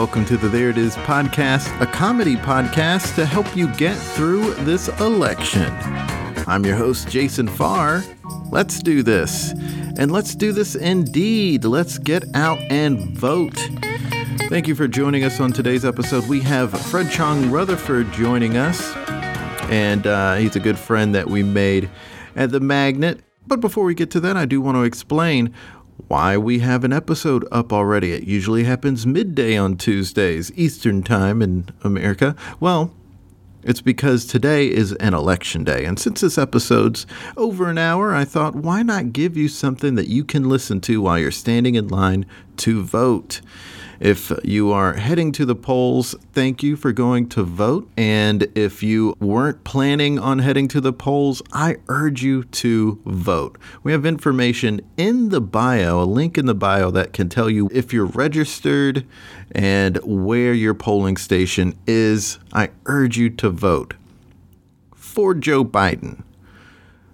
Welcome to the There It Is podcast, a comedy podcast to help you get through this election. I'm your host, Jason Farr. Let's do this. And let's do this indeed. Let's get out and vote. Thank you for joining us on today's episode. We have Fred Chong Rutherford joining us, and uh, he's a good friend that we made at the Magnet. But before we get to that, I do want to explain why we have an episode up already. It usually happens midday on Tuesdays, Eastern Time in America. Well, it's because today is an election day. And since this episode's over an hour, I thought, why not give you something that you can listen to while you're standing in line to vote? If you are heading to the polls, thank you for going to vote. And if you weren't planning on heading to the polls, I urge you to vote. We have information in the bio, a link in the bio that can tell you if you're registered and where your polling station is. I urge you to vote for Joe Biden.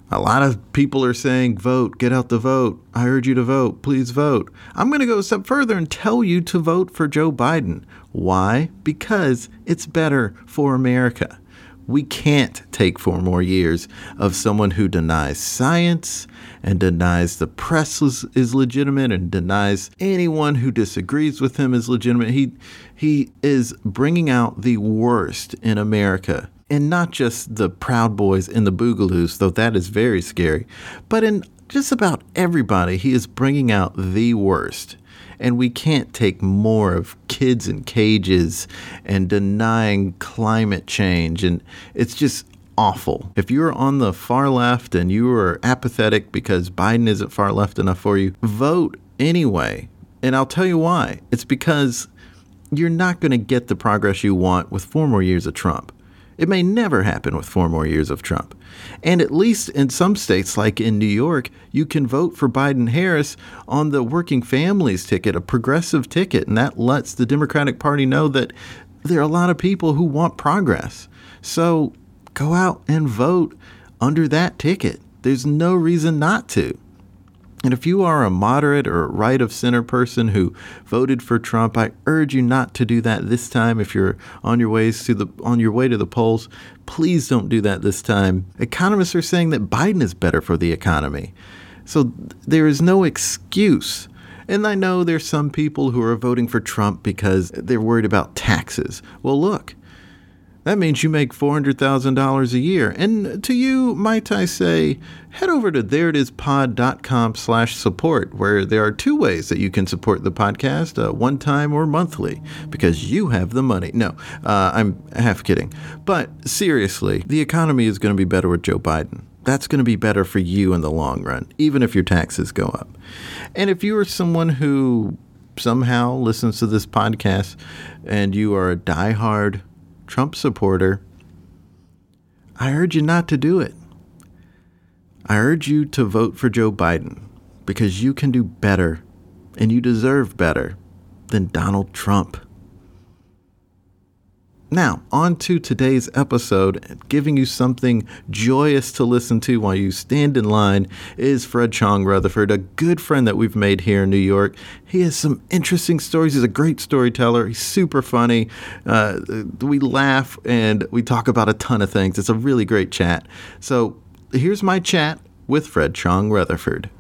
A lot of people are saying, vote, get out the vote. I urge you to vote. Please vote. I'm going to go a step further and tell you to vote for Joe Biden. Why? Because it's better for America. We can't take four more years of someone who denies science and denies the press is, is legitimate and denies anyone who disagrees with him is legitimate. He, he is bringing out the worst in America and not just the Proud Boys and the Boogaloos, though that is very scary, but in just about everybody, he is bringing out the worst. And we can't take more of kids in cages and denying climate change. And it's just awful. If you're on the far left and you are apathetic because Biden isn't far left enough for you, vote anyway. And I'll tell you why. It's because you're not going to get the progress you want with four more years of Trump. It may never happen with four more years of Trump. And at least in some states, like in New York, you can vote for Biden Harris on the working families ticket, a progressive ticket. And that lets the Democratic Party know that there are a lot of people who want progress. So go out and vote under that ticket. There's no reason not to. And if you are a moderate or right of center person who voted for Trump, I urge you not to do that this time. If you're on your ways to the on your way to the polls, please don't do that this time. Economists are saying that Biden is better for the economy. So there is no excuse. And I know there's some people who are voting for Trump because they're worried about taxes. Well, look, that means you make $400,000 a year. And to you, might I say, head over to thereitispod.com slash support, where there are two ways that you can support the podcast, uh, one time or monthly, because you have the money. No, uh, I'm half kidding. But seriously, the economy is going to be better with Joe Biden. That's going to be better for you in the long run, even if your taxes go up. And if you are someone who somehow listens to this podcast and you are a diehard Trump supporter, I urge you not to do it. I urge you to vote for Joe Biden because you can do better and you deserve better than Donald Trump. Now, on to today's episode. Giving you something joyous to listen to while you stand in line is Fred Chong Rutherford, a good friend that we've made here in New York. He has some interesting stories. He's a great storyteller. He's super funny. Uh, we laugh and we talk about a ton of things. It's a really great chat. So, here's my chat with Fred Chong Rutherford.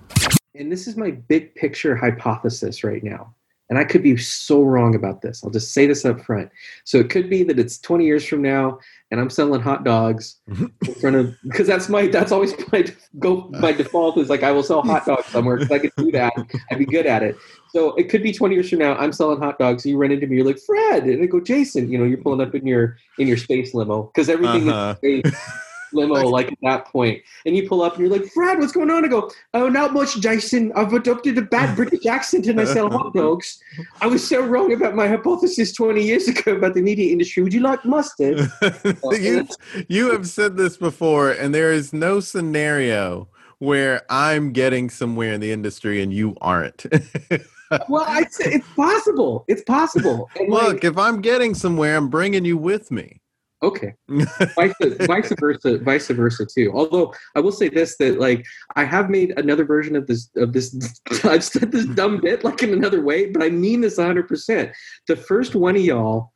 And this is my big picture hypothesis right now. And I could be so wrong about this. I'll just say this up front. So it could be that it's 20 years from now and I'm selling hot dogs in front of because that's my that's always my go my default is like I will sell hot dogs somewhere because I could do that. I'd be good at it. So it could be 20 years from now. I'm selling hot dogs. You run into me. You're like Fred, and I go Jason. You know, you're pulling up in your in your space limo because everything uh-huh. is space limo like at that point, and you pull up and you're like, Fred, what's going on? I go, oh, not much, Jason. I've adopted a bad British accent and I sell hot dogs. I was so wrong about my hypothesis 20 years ago about the media industry. Would you like mustard? you, you have said this before, and there is no scenario where I'm getting somewhere in the industry and you aren't. well, I it's possible. It's possible. And Look, like, if I'm getting somewhere, I'm bringing you with me. Okay. vice, vice versa, vice versa too. Although I will say this: that like I have made another version of this of this. I've said this dumb bit like in another way, but I mean this 100. percent The first one of y'all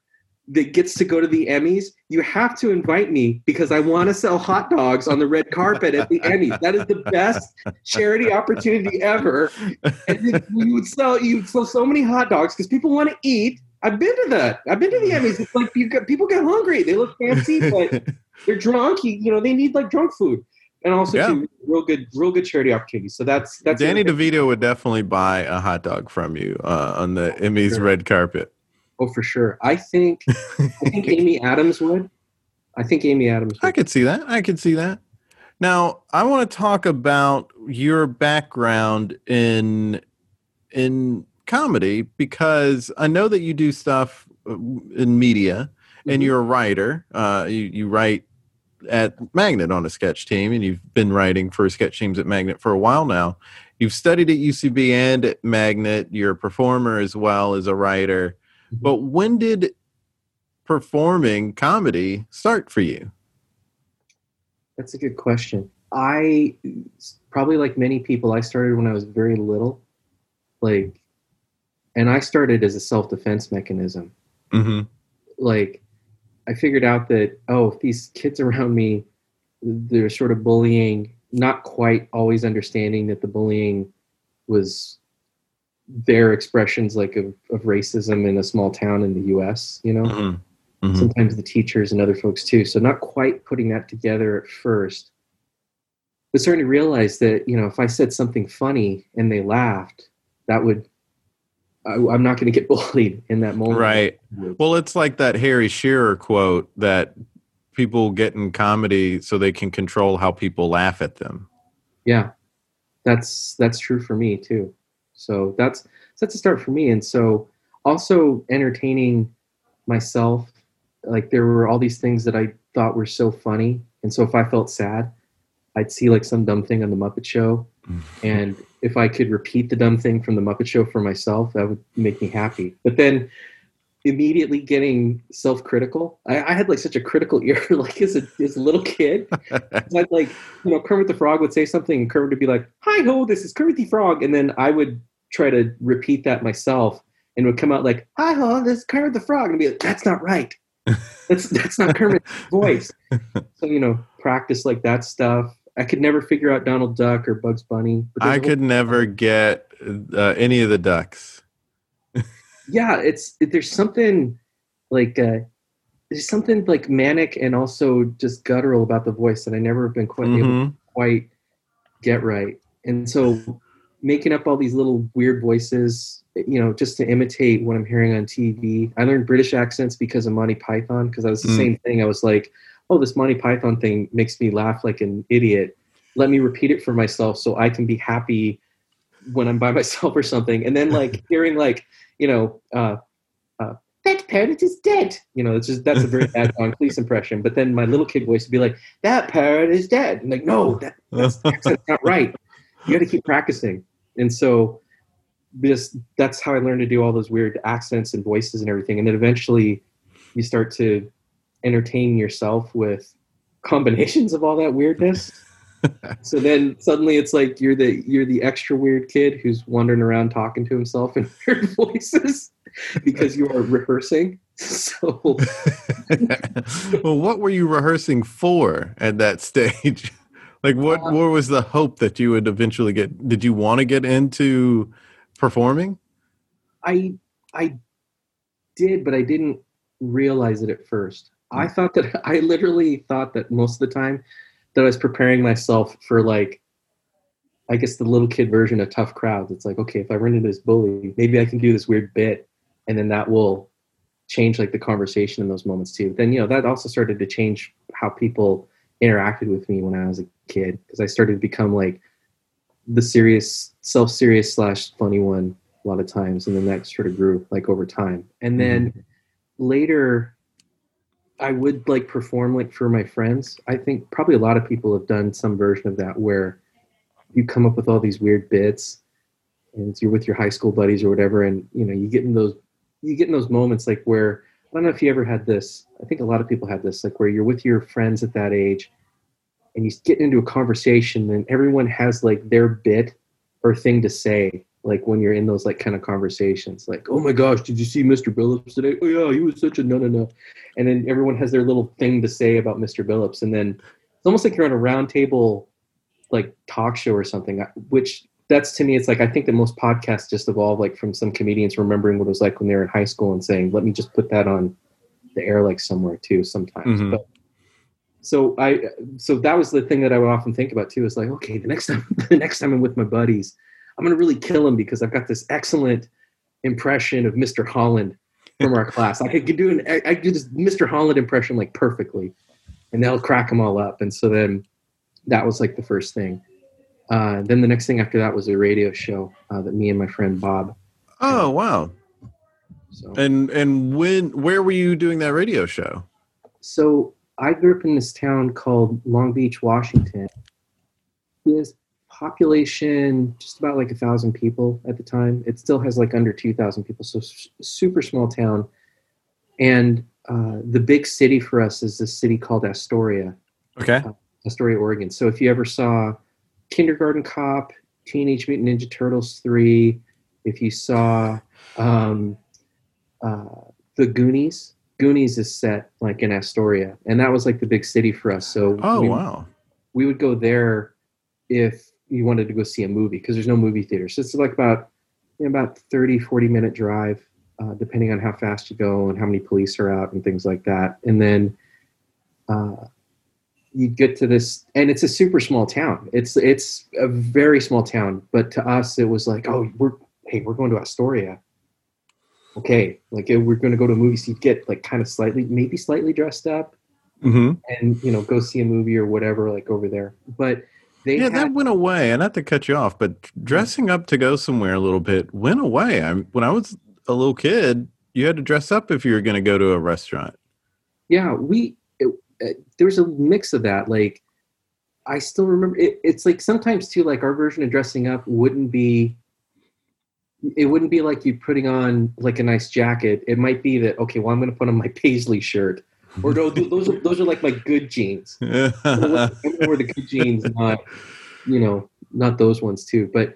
that gets to go to the Emmys, you have to invite me because I want to sell hot dogs on the red carpet at the Emmys. That is the best charity opportunity ever. And you would sell you would sell so many hot dogs because people want to eat. I've been to that. I've been to the Emmys. It's like you got, people get hungry. They look fancy, but they're drunk. You, you know, they need like drunk food. And also, yeah. too, real good, real good charity opportunities. So that's that's. Danny DeVito would definitely buy a hot dog from you uh, on the Emmys sure. red carpet. Oh, for sure. I think I think Amy Adams would. I think Amy Adams. Would. I could see that. I could see that. Now, I want to talk about your background in in comedy because I know that you do stuff uh, in media and mm-hmm. you're a writer. Uh, you, you write at Magnet on a sketch team, and you've been writing for sketch teams at Magnet for a while now. You've studied at UCB and at Magnet. You're a performer as well as a writer. But when did performing comedy start for you? That's a good question. I probably like many people, I started when I was very little. Like, and I started as a self defense mechanism. Mm-hmm. Like, I figured out that, oh, these kids around me, they're sort of bullying, not quite always understanding that the bullying was their expressions like of, of racism in a small town in the US, you know? Mm-hmm. Mm-hmm. Sometimes the teachers and other folks too. So not quite putting that together at first, but starting to realize that, you know, if I said something funny and they laughed, that would I, am not going to get bullied in that moment. Right. Well, it's like that Harry Shearer quote that people get in comedy so they can control how people laugh at them. Yeah, that's that's true for me too. So that's that's a start for me. And so also entertaining myself. Like there were all these things that I thought were so funny, and so if I felt sad, I'd see like some dumb thing on the Muppet Show, and if I could repeat the dumb thing from the Muppet Show for myself, that would make me happy. But then immediately getting self-critical. I, I, had like such a critical ear, like as a as a little kid. I'd like, you know, Kermit the Frog would say something, and Kermit would be like, "Hi ho, this is Kermit the Frog," and then I would try to repeat that myself, and would come out like, "Hi ho, this is Kermit the Frog," and be like, "That's not right. That's that's not Kermit's voice." So you know, practice like that stuff. I could never figure out Donald Duck or Bugs Bunny. I could never get uh, any of the ducks yeah, it's it, there's something like uh, there's something like manic and also just guttural about the voice that I never have been quite mm-hmm. able to quite get right. And so making up all these little weird voices, you know, just to imitate what I'm hearing on TV. I learned British accents because of Monty Python because I was the mm. same thing. I was like, oh, this Monty Python thing makes me laugh like an idiot. Let me repeat it for myself so I can be happy when I'm by myself or something. And then like hearing like you know, uh, uh, that parrot is dead. You know, it's just that's a very bad John Cleese impression. But then my little kid voice would be like, that parrot is dead. And like, no, that, that's, that's not right. You got to keep practicing. And so, just that's how I learned to do all those weird accents and voices and everything. And then eventually, you start to entertain yourself with combinations of all that weirdness so then suddenly it's like you're the you're the extra weird kid who's wandering around talking to himself in weird voices because you are rehearsing. So Well, what were you rehearsing for at that stage? like what uh, what was the hope that you would eventually get did you want to get into performing? I I did, but I didn't realize it at first. I thought that I literally thought that most of the time that I was preparing myself for like I guess the little kid version of tough crowds. It's like, okay, if I run into this bully, maybe I can do this weird bit and then that will change like the conversation in those moments too. Then, you know, that also started to change how people interacted with me when I was a kid because I started to become like the serious, self-serious slash funny one a lot of times, and then that sort of grew like over time. And then mm-hmm. later, I would like perform like for my friends. I think probably a lot of people have done some version of that where you come up with all these weird bits and you're with your high school buddies or whatever and you know you get in those you get in those moments like where I don't know if you ever had this. I think a lot of people had this, like where you're with your friends at that age and you get into a conversation and everyone has like their bit or thing to say like when you're in those like kind of conversations like oh my gosh did you see mr billups today? Oh yeah he was such a no no no and then everyone has their little thing to say about mr billups and then it's almost like you're on a roundtable like talk show or something which that's to me it's like i think that most podcasts just evolve like from some comedians remembering what it was like when they were in high school and saying let me just put that on the air like somewhere too sometimes. Mm-hmm. but so i so that was the thing that i would often think about too is like okay the next time the next time i'm with my buddies i'm going to really kill him because i've got this excellent impression of mr holland from our class i could do an i could this mr holland impression like perfectly and they'll crack them all up and so then that was like the first thing uh, then the next thing after that was a radio show uh, that me and my friend Bob. Oh wow! So, and and when where were you doing that radio show? So I grew up in this town called Long Beach, Washington. This population just about like a thousand people at the time. It still has like under two thousand people, so super small town. And uh, the big city for us is this city called Astoria. Okay. Uh, Astoria, Oregon. So if you ever saw Kindergarten Cop, Teenage Mutant Ninja Turtles 3, if you saw um, uh, The Goonies, Goonies is set like in Astoria, and that was like the big city for us. So oh we, wow, we would go there if you wanted to go see a movie because there's no movie theater. So it's like about you know, about 30, 40 minute drive, uh, depending on how fast you go and how many police are out and things like that. And then uh, you get to this and it's a super small town it's it's a very small town but to us it was like oh we're hey we're going to astoria okay like we're going to go to a movie so you get like kind of slightly maybe slightly dressed up mm-hmm. and you know go see a movie or whatever like over there but they yeah had, that went away and not to cut you off but mm. dressing up to go somewhere a little bit went away I, when i was a little kid you had to dress up if you were going to go to a restaurant yeah we uh, there's a mix of that. Like, I still remember it, it's like sometimes too, like our version of dressing up wouldn't be, it wouldn't be like you putting on like a nice jacket. It might be that, okay, well, I'm going to put on my paisley shirt or no, those are, those are like my good jeans. I'm going the good jeans, not, you know, not those ones too. But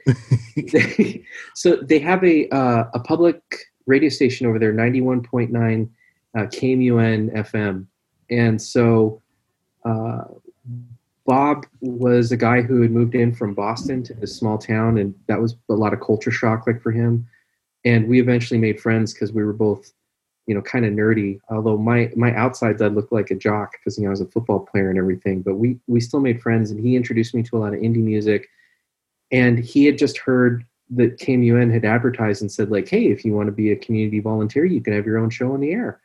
they, so they have a, uh, a public radio station over there, 91.9 uh, KMUN FM and so uh, Bob was a guy who had moved in from Boston to this small town, and that was a lot of culture shock, like for him. And we eventually made friends because we were both, you know, kind of nerdy. Although my my outsides, I looked like a jock because you know I was a football player and everything. But we we still made friends, and he introduced me to a lot of indie music. And he had just heard that KMUN had advertised and said like, "Hey, if you want to be a community volunteer, you can have your own show on the air."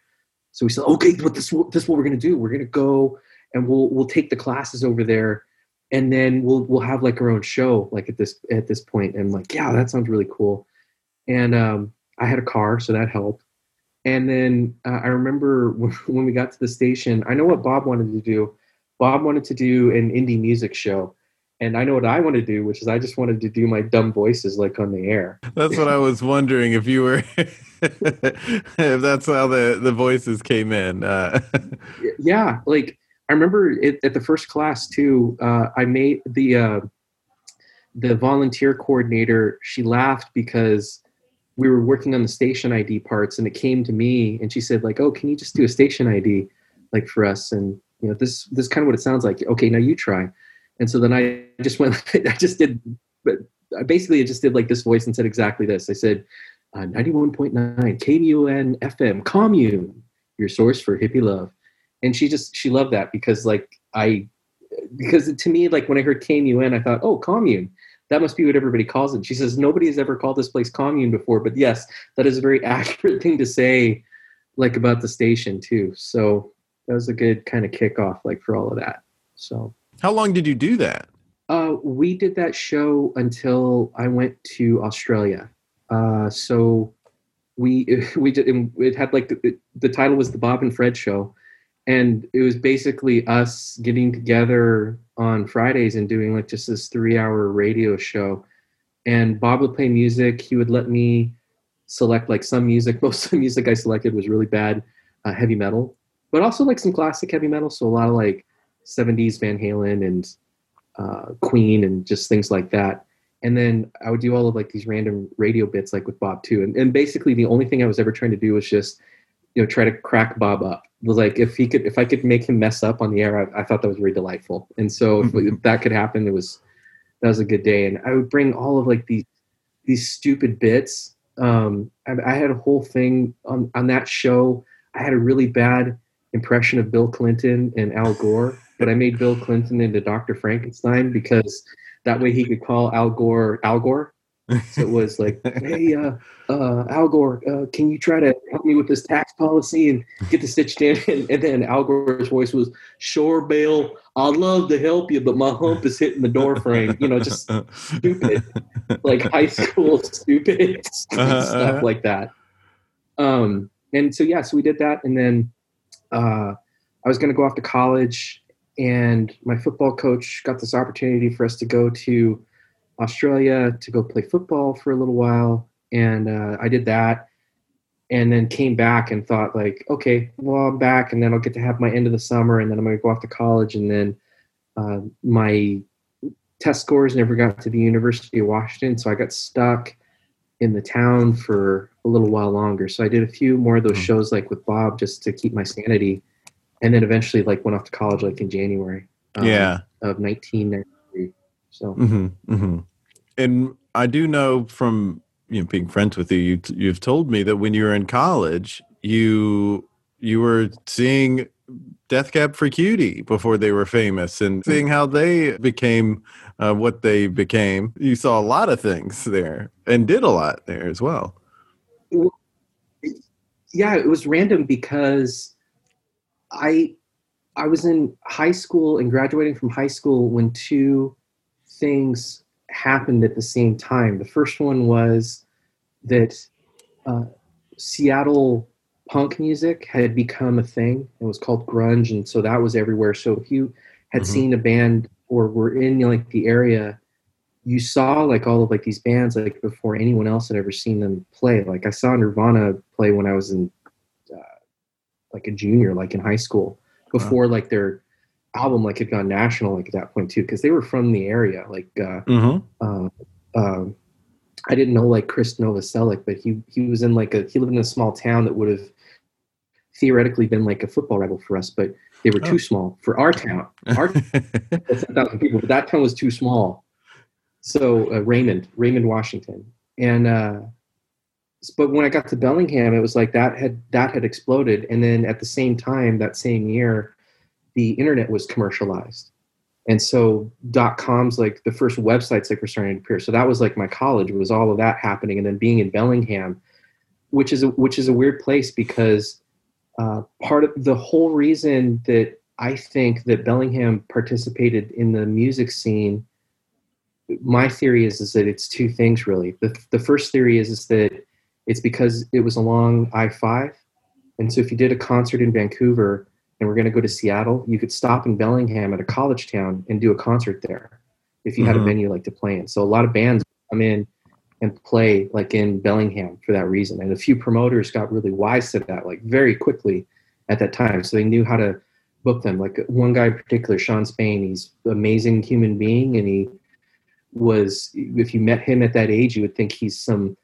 So we said, okay, what this this is what we're gonna do. We're gonna go and we'll we'll take the classes over there, and then we'll we'll have like our own show like at this at this point. And I'm like, yeah, that sounds really cool. And um, I had a car, so that helped. And then uh, I remember when we got to the station, I know what Bob wanted to do. Bob wanted to do an indie music show and I know what I want to do, which is I just wanted to do my dumb voices like on the air. That's what I was wondering if you were, if that's how the the voices came in. Uh. Yeah, like I remember it, at the first class too. Uh, I made the uh, the volunteer coordinator. She laughed because we were working on the station ID parts, and it came to me, and she said like, "Oh, can you just do a station ID like for us?" And you know, this this is kind of what it sounds like. Okay, now you try. And so then I just went, I just did, but basically I just did like this voice and said exactly this. I said, uh, 91.9 KMUN FM commune, your source for hippie love. And she just, she loved that because like I, because to me, like when I heard KMUN, I thought, oh, commune. That must be what everybody calls it. She says, nobody has ever called this place commune before. But yes, that is a very accurate thing to say, like about the station too. So that was a good kind of kickoff, like for all of that. So, how long did you do that? Uh, we did that show until I went to Australia. Uh, so we we did it had like the, the title was the Bob and Fred show, and it was basically us getting together on Fridays and doing like just this three hour radio show. And Bob would play music. He would let me select like some music. Most of the music I selected was really bad uh, heavy metal, but also like some classic heavy metal. So a lot of like 70s Van Halen and uh, Queen and just things like that. And then I would do all of like these random radio bits like with Bob too. And, and basically the only thing I was ever trying to do was just, you know, try to crack Bob up was like if he could if I could make him mess up on the air, I, I thought that was really delightful. And so if, if, that could happen, it was that was a good day. And I would bring all of like these these stupid bits. Um, I, I had a whole thing on on that show. I had a really bad impression of Bill Clinton and Al Gore, but I made Bill Clinton into Dr. Frankenstein because that way he could call Al Gore Al Gore so it was like, hey, uh, uh, Al Gore, uh, can you try to help me with this tax policy and get the stitched in? And, and, then Al Gore's voice was, sure, Bill, I'd love to help you, but my hump is hitting the door frame. You know, just stupid, like high school stupid, stupid uh-huh, stuff uh-huh. like that. Um, and so, yeah, so we did that. And then uh, I was going to go off to college, and my football coach got this opportunity for us to go to Australia to go play football for a little while, and uh, I did that, and then came back and thought like, okay, well I'm back, and then I'll get to have my end of the summer, and then I'm going to go off to college, and then uh, my test scores never got to the University of Washington, so I got stuck in the town for a little while longer. So I did a few more of those mm-hmm. shows like with Bob just to keep my sanity, and then eventually like went off to college like in January. Um, yeah. Of 1993. So. Mm-hmm, mm-hmm and I do know from you know being friends with you, you you've told me that when you were in college, you you were seeing Death Cab for Cutie before they were famous, and seeing how they became uh, what they became. You saw a lot of things there, and did a lot there as well. Yeah, it was random because I I was in high school and graduating from high school when two things happened at the same time. The first one was that uh, Seattle punk music had become a thing. It was called grunge, and so that was everywhere. So if you had mm-hmm. seen a band or were in like the area, you saw like all of like these bands like before anyone else had ever seen them play. Like I saw Nirvana play when I was in uh, like a junior, like in high school, before wow. like their album like had gone national like at that point too because they were from the area like uh, mm-hmm. uh, i didn't know like chris novoselic but he he was in like a he lived in a small town that would have theoretically been like a football rival for us but they were oh. too small for our town our 10,000 people but that town was too small so uh, raymond raymond washington and uh, but when i got to bellingham it was like that had that had exploded and then at the same time that same year the internet was commercialized. And so dot coms like the first websites like were starting to appear. So that was like my college. Was all of that happening. And then being in bellingham which is a, which is a weird place because uh, part of the whole reason that i think that bellingham participated in the music scene my theory is is that it's two things really. The, the first theory is is that it's because it was along i5 and so if you did a concert in vancouver and we're going to go to Seattle, you could stop in Bellingham at a college town and do a concert there if you mm-hmm. had a mm-hmm. venue like to play in. So a lot of bands come in and play like in Bellingham for that reason. And a few promoters got really wise to that, like very quickly at that time. So they knew how to book them. Like one guy in particular, Sean Spain, he's an amazing human being. And he was, if you met him at that age, you would think he's some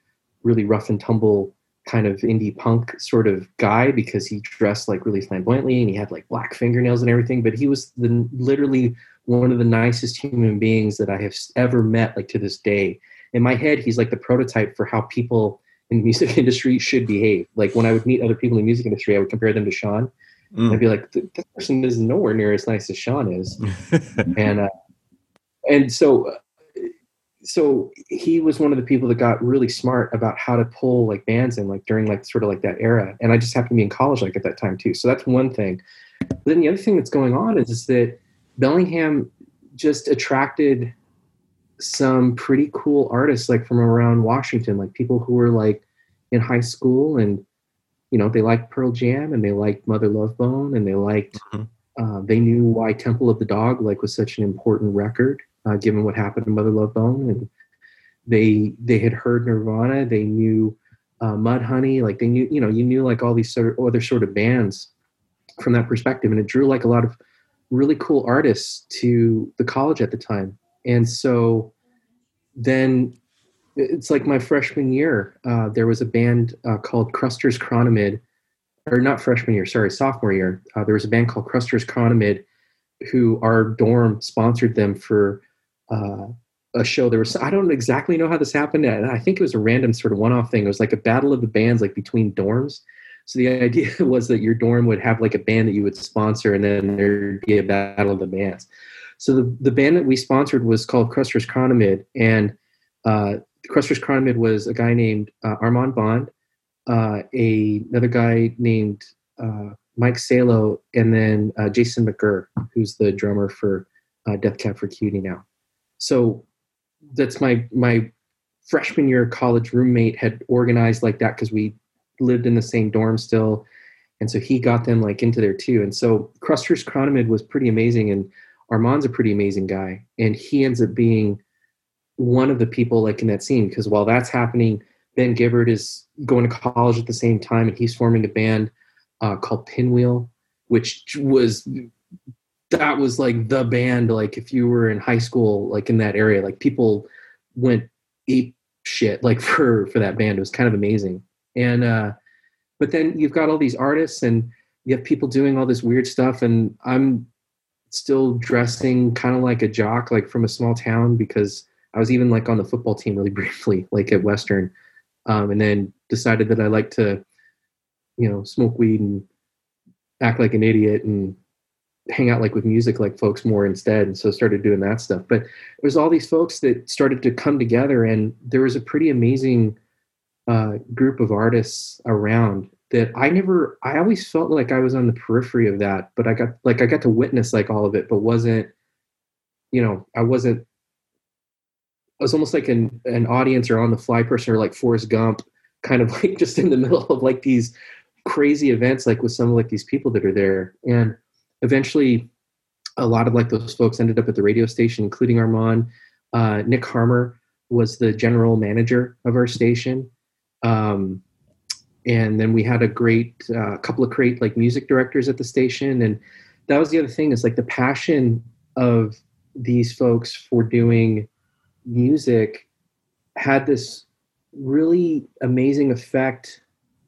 really rough and tumble kind of indie punk sort of guy because he dressed like really flamboyantly and he had like black fingernails and everything but he was the literally one of the nicest human beings that i have ever met like to this day. In my head he's like the prototype for how people in the music industry should behave. Like when i would meet other people in the music industry i would compare them to sean. Mm. i'd be like this person is nowhere near as nice as sean is. And uh, and so so he was one of the people that got really smart about how to pull like bands in like during like sort of like that era. And i just happened to be in college like at that time too. So that's one thing. But then the other thing that's going on is, is that Bellingham just attracted some pretty cool artists like from around Washington, like people who were like in high school and you know they liked Pearl Jam and they liked Mother Love Bone and they liked mm-hmm. uh, they knew why Temple of the Dog like was such an important record uh, given what happened to Mother Love Bone and they they had heard Nirvana they knew uh, Mudhoney like they knew you know you knew like all these sort of other sort of bands from that perspective and it drew like a lot of really cool artists to the college at the time and so then it's like my freshman year. Uh, there was a band uh, called Crusters Chronomid, or not freshman year, sorry, sophomore year. Uh, there was a band called Crusters Chronomid, who our dorm sponsored them for uh, a show. There was I don't exactly know how this happened. I think it was a random sort of one-off thing. It was like a battle of the bands, like between dorms. So the idea was that your dorm would have like a band that you would sponsor, and then there'd be a battle of the bands. So the, the band that we sponsored was called Crusters Chronomid, and uh, Chronomid was a guy named uh, Armand Bond, uh, a, another guy named uh, Mike Salo, and then uh, Jason McGerr, who's the drummer for uh, Death Cab for Cutie now. So that's my my freshman year college roommate had organized like that because we lived in the same dorm still, and so he got them like into there too. And so Crusters Chronomid was pretty amazing, and Armand's a pretty amazing guy, and he ends up being one of the people like in that scene because while that's happening, Ben Gibbard is going to college at the same time, and he's forming a band uh, called Pinwheel, which was that was like the band. Like if you were in high school, like in that area, like people went ape shit like for for that band. It was kind of amazing. And uh, but then you've got all these artists and you have people doing all this weird stuff, and I'm still dressing kind of like a jock, like from a small town, because I was even like on the football team really briefly, like at Western, um, and then decided that I like to, you know, smoke weed and act like an idiot and hang out like with music like folks more instead and so started doing that stuff but it was all these folks that started to come together and there was a pretty amazing uh, group of artists around that I never I always felt like I was on the periphery of that, but I got like I got to witness like all of it, but wasn't you know, I wasn't I was almost like an an audience or on the fly person or like Forrest Gump, kind of like just in the middle of like these crazy events like with some of like these people that are there. And eventually a lot of like those folks ended up at the radio station, including Armand. Uh, Nick Harmer was the general manager of our station. Um, and then we had a great uh, couple of great like music directors at the station and that was the other thing is like the passion of these folks for doing music had this really amazing effect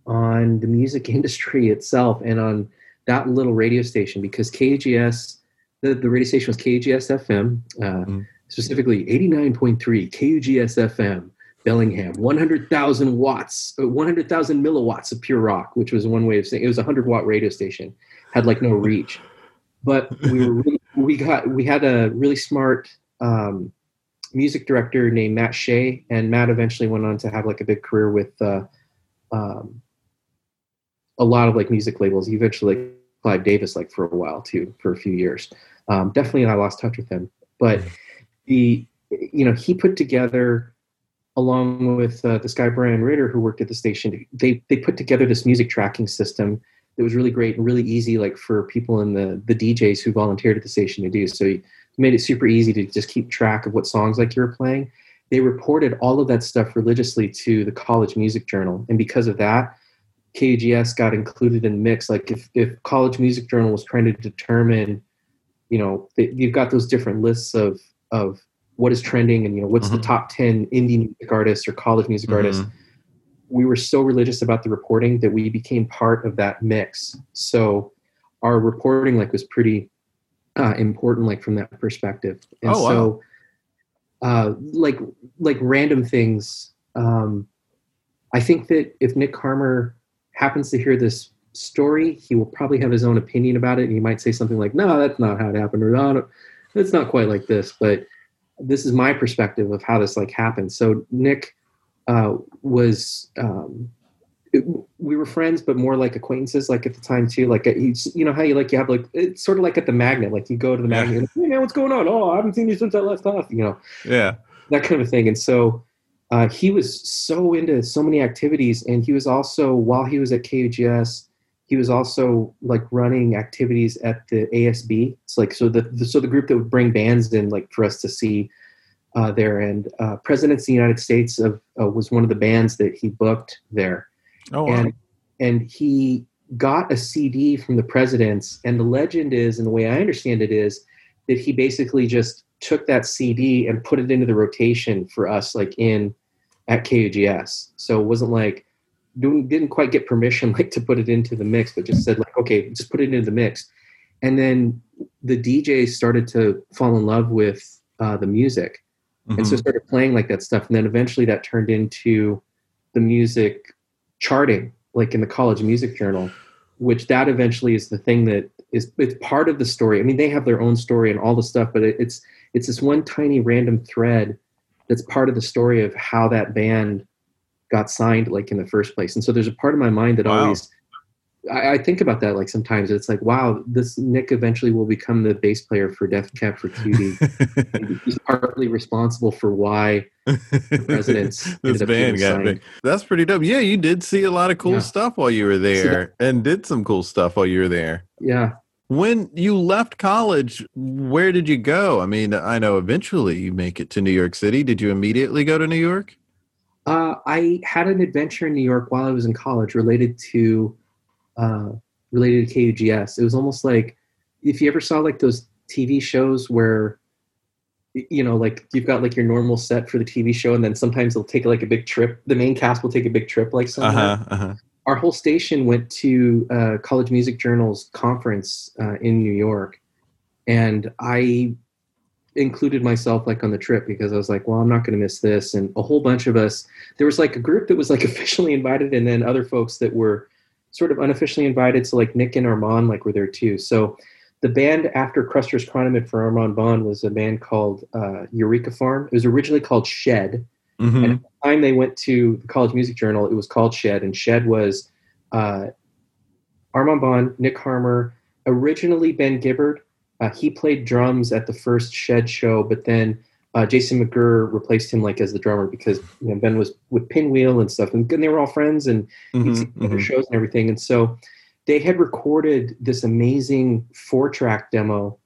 on the music industry itself and on that little radio station because KGS, the, the radio station was KUGS FM, uh, mm. specifically 89.3 KUGS FM. Bellingham, 100,000 watts, uh, 100,000 milliwatts of pure rock, which was one way of saying it was a 100 watt radio station, had like no reach. But we were really, we got we had a really smart um, music director named Matt Shea, and Matt eventually went on to have like a big career with uh, um, a lot of like music labels. He eventually Clive Davis like for a while too, for a few years. Um, definitely, I lost touch with him, but the you know he put together along with uh, this guy Brian Ritter who worked at the station, they they put together this music tracking system that was really great and really easy, like for people in the the DJs who volunteered at the station to do. So he made it super easy to just keep track of what songs like you were playing. They reported all of that stuff religiously to the College Music Journal, and because of that, KUGS got included in the mix. Like if if College Music Journal was trying to determine, you know, you've got those different lists of of what is trending and you know what's mm-hmm. the top 10 indie music artists or college music mm-hmm. artists we were so religious about the reporting that we became part of that mix so our reporting like was pretty uh, important like from that perspective and oh, so wow. uh, like like random things um, i think that if nick harmer happens to hear this story he will probably have his own opinion about it and he might say something like no that's not how it happened or no it's not quite like this but this is my perspective of how this like happened. So Nick uh, was um, it, we were friends, but more like acquaintances. Like at the time too. Like he's, you know how you like you have like it's sort of like at the magnet. Like you go to the Yeah. magnet. Hey man, what's going on? Oh, I haven't seen you since I left off. You know Yeah. that kind of thing. And so uh, he was so into so many activities, and he was also while he was at KUGS, he was also like running activities at the ASB. It's like so the, the so the group that would bring bands in like for us to see uh, there. And uh, Presidents of the United States of uh, was one of the bands that he booked there Oh, wow. and and he got a CD from the presidents. And the legend is, and the way I understand it is, that he basically just took that CD and put it into the rotation for us, like in at KUGS. So it wasn't like didn't, didn't quite get permission like to put it into the mix, but just said like, okay, just put it into the mix. And then the DJ started to fall in love with uh, the music and so Mhm. started playing like that stuff and then eventually that turned into the music charting like in the college music journal which that eventually is the thing that is it's part of the story i mean they have their own story and all the stuff but it, it's it's this one tiny random thread that's part of the story of how that band got signed like in the first place and so there's a part of my mind that Wow. always I, I think about that like sometimes it's like wow this nick eventually will become the bass player for death cab for cutie he's partly responsible for why the presidents this band got big. That's pretty dope. Yeah, you did see a lot of cool Yeah. stuff while you were there, and did some cool stuff while you were there. yeah When you left college, where did you go? I mean, I know eventually you make it to New York City. Did you immediately go to New York? uh, i had an adventure in new york while i was in college related to uh, related to kugs it was almost like if you ever saw like those tv shows where you know like you've got like your normal set for the tv show and then sometimes they'll take like a big trip the main cast will take a big trip like Uh-huh, Uh-huh. our whole station went to uh, College Music Journal's conference uh, in New York, and I included myself like on the trip because I was like, well, I'm not going to miss this. And a whole bunch of us, there was like a group that was like officially invited, and then other folks that were sort of unofficially invited. So like Nick and Armand like were there too. So the band after Cruster's Chronomid for Armand Bond was a band called uh, Eureka Farm. It was originally called Shed Mhm. and at the time they went to the College Music Journal, it was called Shed, and Shed was uh, Armand Bond, Nick Harmer, originally Ben Gibbard. Uh, he played drums at the first Shed show, but then uh, Jason McGerr replaced him like as the drummer because you know, Ben was with Pinwheel and stuff, and they were all friends and you'd Mhm. other shows and everything. And so they had recorded this amazing four track demo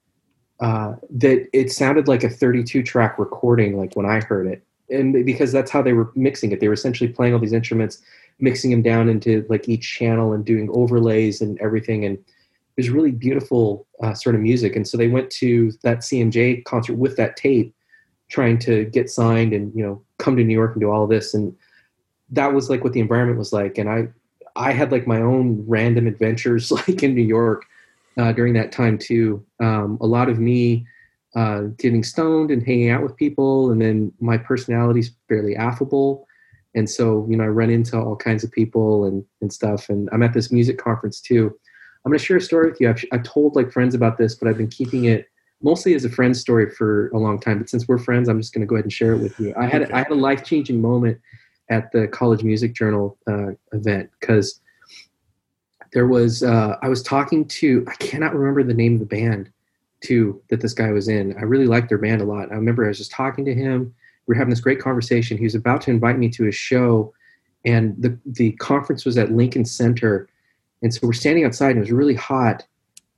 uh, that it sounded like a 32 track recording, like when I heard it. And because that's how they were mixing it, they were essentially playing all these instruments, mixing them down into like each channel and doing overlays and everything. And it was really beautiful uh, sort of music. And so they went to that CMJ concert with that tape, trying to get signed and you know come to New York and do all this. And that was like what the environment was like. And I I had like my own random adventures like in New York uh, during that time too. Um, a lot of me uh, getting stoned and hanging out with people, and then my personality's fairly affable, and so you know I run into all kinds of people and and stuff. And I'm at this music conference too. I'm going to share a story with you. I've, I've told like friends about this, but I've been keeping it mostly as a friend story for a long time. But since we're friends, I'm just going to go ahead and share it with you. I had Okay. I had a life changing moment at the College Music Journal uh, event because there was uh, I was talking to I cannot remember the name of the band too that this guy was in. I really liked their band a lot. I remember I was just talking to him. We were having this great conversation. He was about to invite me to his show, and the the conference was at Lincoln Center, and so we're standing outside and it was really hot.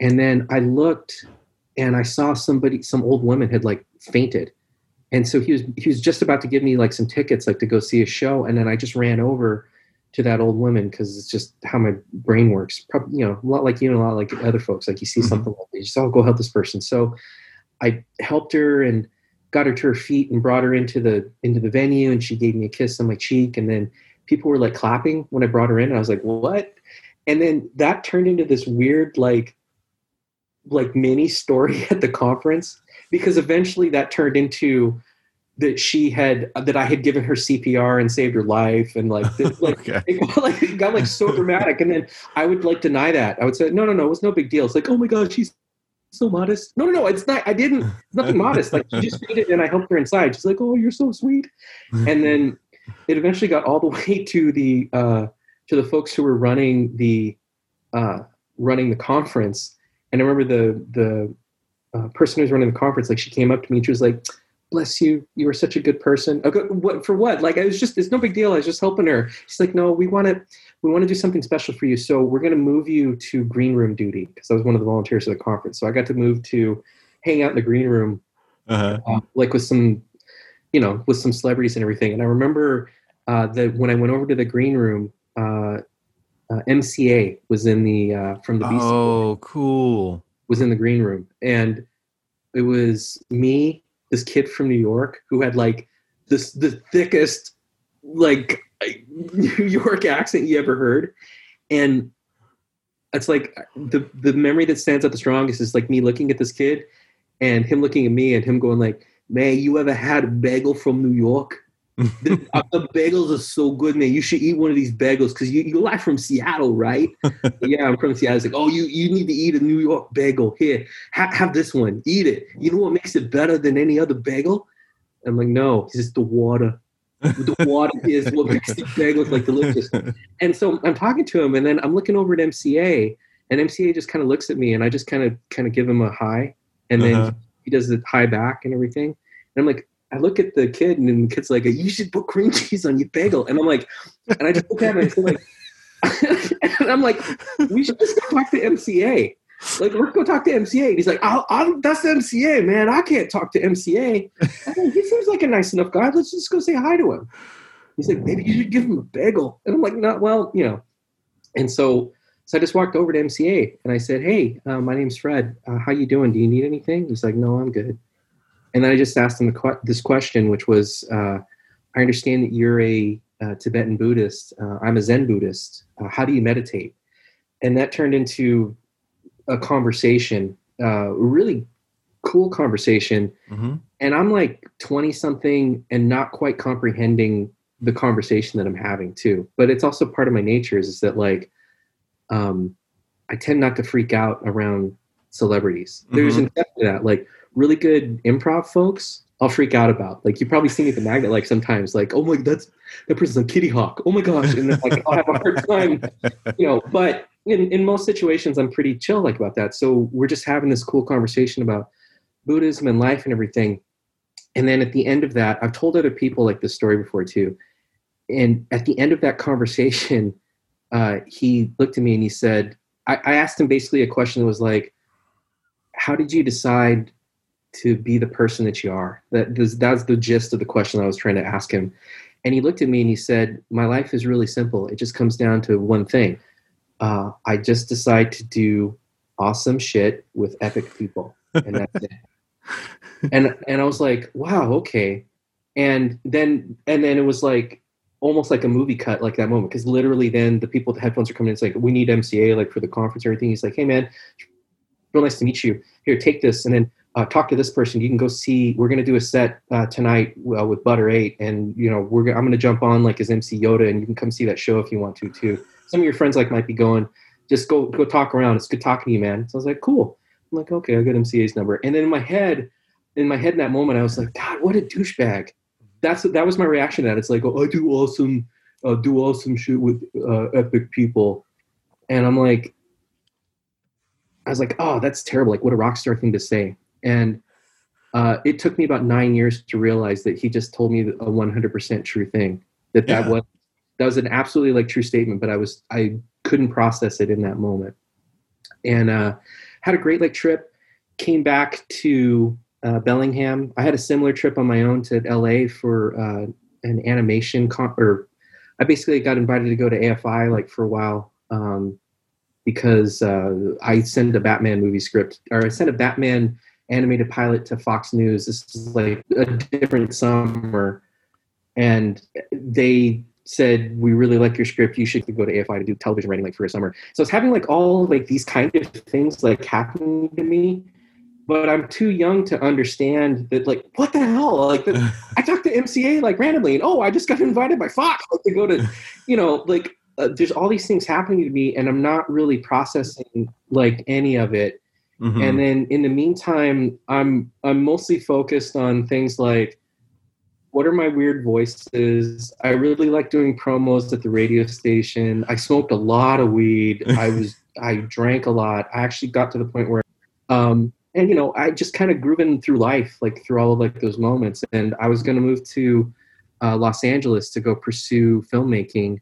And then I looked and I saw somebody, some old woman had like fainted. And so he was he was just about to give me like some tickets like to go see a show. And then I just ran over to that old woman because it's just how my brain works. Probably, you know, a lot like you and a lot like other folks. Like you see Mhm. something like you just, oh, go help this person. So I helped her and got her to her feet and brought her into the into the venue and she gave me a kiss on my cheek and then people were like clapping when I brought her in and I was like, what? And then that turned into this weird like like mini story at the conference because eventually that turned into that she had that I had given her CPR and saved her life and like this, like okay. it got like it got like so dramatic. And then I would like deny that. I would say no no no it was no big deal. It's like oh my god she's so modest. No no no it's not I didn't it's nothing modest. Like she just fainted and I helped her inside. She's like oh you're so sweet. And then it eventually got all the way to the uh to the folks who were running the uh, running the conference. And I remember the the uh, person who was running the conference, like she came up to me and she was like, "Bless you, you are such a good person." Okay, what for? What? Like I was just, it's no big deal. I was just helping her. She's like, "No, we want to, we want to do something special for you. So we're going to move you to green room duty because I was one of the volunteers at the conference. So I got to move to hang out in the green room, Uh-huh. uh, like with some, you know, with some celebrities and everything. And I remember uh, that when I went over to the green room, uh, uh, MCA was in the uh, from the Beast Oh, cool. was in the green room, and it was me, this kid from New York who had like this the thickest like New York accent you ever heard, and it's like the the memory that stands out the strongest is like me looking at this kid, and him looking at me and him going like, "Man, you ever had a bagel from New York?" The, uh, the bagels are so good, man. You should eat one of these bagels because you, you're like from Seattle, right? yeah, I'm from Seattle. It's like, oh, you you need to eat a New York bagel. Here, ha- have this one. Eat it. You know what makes it better than any other bagel? I'm like, no, it's just the water. The water is what makes the bagels like delicious. And so I'm talking to him, and then I'm looking over at MCA, and MCA just kind of looks at me, and I just kind of kind of give him a high, and then Uh-huh. he does the high back and everything. And I'm like, I look at the kid, and the kid's like, you should put cream cheese on your bagel. And I'm like, and I just look at him and I say like, and I'm like, we should just go talk to MCA. Like, let's go talk to MCA. And he's like, I'll, I'll, that's MCA, man. I can't talk to MCA. Like, he seems like a nice enough guy. Let's just go say hi to him. He's like, maybe you should give him a bagel. And I'm like, not well, you know. And so, so I just walked over to MCA and I said, hey, uh, my name's Fred. Uh, how you doing? Do you need anything? He's like, no, I'm good. And then I just asked him this question, which was, uh, I understand that you're a uh, Tibetan Buddhist. Uh, I'm a Zen Buddhist. Uh, how do you meditate? And that turned into a conversation, uh, really cool conversation. Mhm. And I'm like 20 something and not quite comprehending the conversation that I'm having too. But it's also part of my nature is, is that like, um, I tend not to freak out around celebrities. There's Mhm. an that. Like really good improv folks, I'll freak out about. Like you probably see me at the magnet like sometimes, like, oh my that's that person's on Kitty Hawk. Oh my gosh. And then, like I'll have a hard time, you know, but in, in most situations I'm pretty chill like about that. So we're just having this cool conversation about Buddhism and life and everything. And then at the end of that, I've told other people like this story before too. And at the end of that conversation, uh, he looked at me and he said, I, I asked him basically a question that was like, how did you decide to be the person that you are? That that's the gist of the question I was trying to ask him. And he looked at me and he said, my life is really simple. It just comes down to one thing. Uh, I just decide to do awesome shit with epic people. And that's it. And, and I was like, wow, okay. And then, and then it was like, almost like a movie cut like that moment because literally then the people with the headphones are coming in it's like we need mca like for the conference or everything he's like hey man real nice to meet you here take this and then uh, talk to this person. You can go see we're going to do a set uh, tonight uh, with butter 8 and you know we're i'm going to jump on like as mc yoda and you can come see that show if you want to too. Some of your friends like might be going just go go talk around. It's good talking to you man. So i was like cool. I'm like okay i got mca's number. And then in my head in my head in that moment i was like god what a douchebag. That's that was my reaction to that. It's like, oh, I do awesome, uh, do awesome shit with uh, epic people, and I'm like, I was like, oh, that's terrible. Like, what a rock star thing to say. And uh, it took me about nine years to realize that he just told me a 100% true thing. That that Yeah. was that was an absolutely like true statement, but I was I couldn't process it in that moment. And uh, had a great like trip. Came back to uh, Bellingham. I had a similar trip on my own to LA for uh, an animation comp. Or I basically got invited to go to AFI like for a while um, because uh, I sent a Batman movie script or I sent a Batman animated pilot to Fox News. This is like a different summer, and they said we really like your script. You should go to AFI to do television writing like for a summer. So it's having like all like these kind of things like happening to me but I'm too young to understand that. Like, what the hell? Like, the, I talked to MCA like randomly, and oh, I just got invited by Fox to go to, you know, like uh, there's all these things happening to me, and I'm not really processing like any of it. Mhm. And then in the meantime, I'm I'm mostly focused on things like what are my weird voices? I really like doing promos at the radio station. I smoked a lot of weed. I was I drank a lot. I actually got to the point where um and you know, I just kind of grooving through life like through all of like those moments and I was going to move to uh, Los Angeles to go pursue filmmaking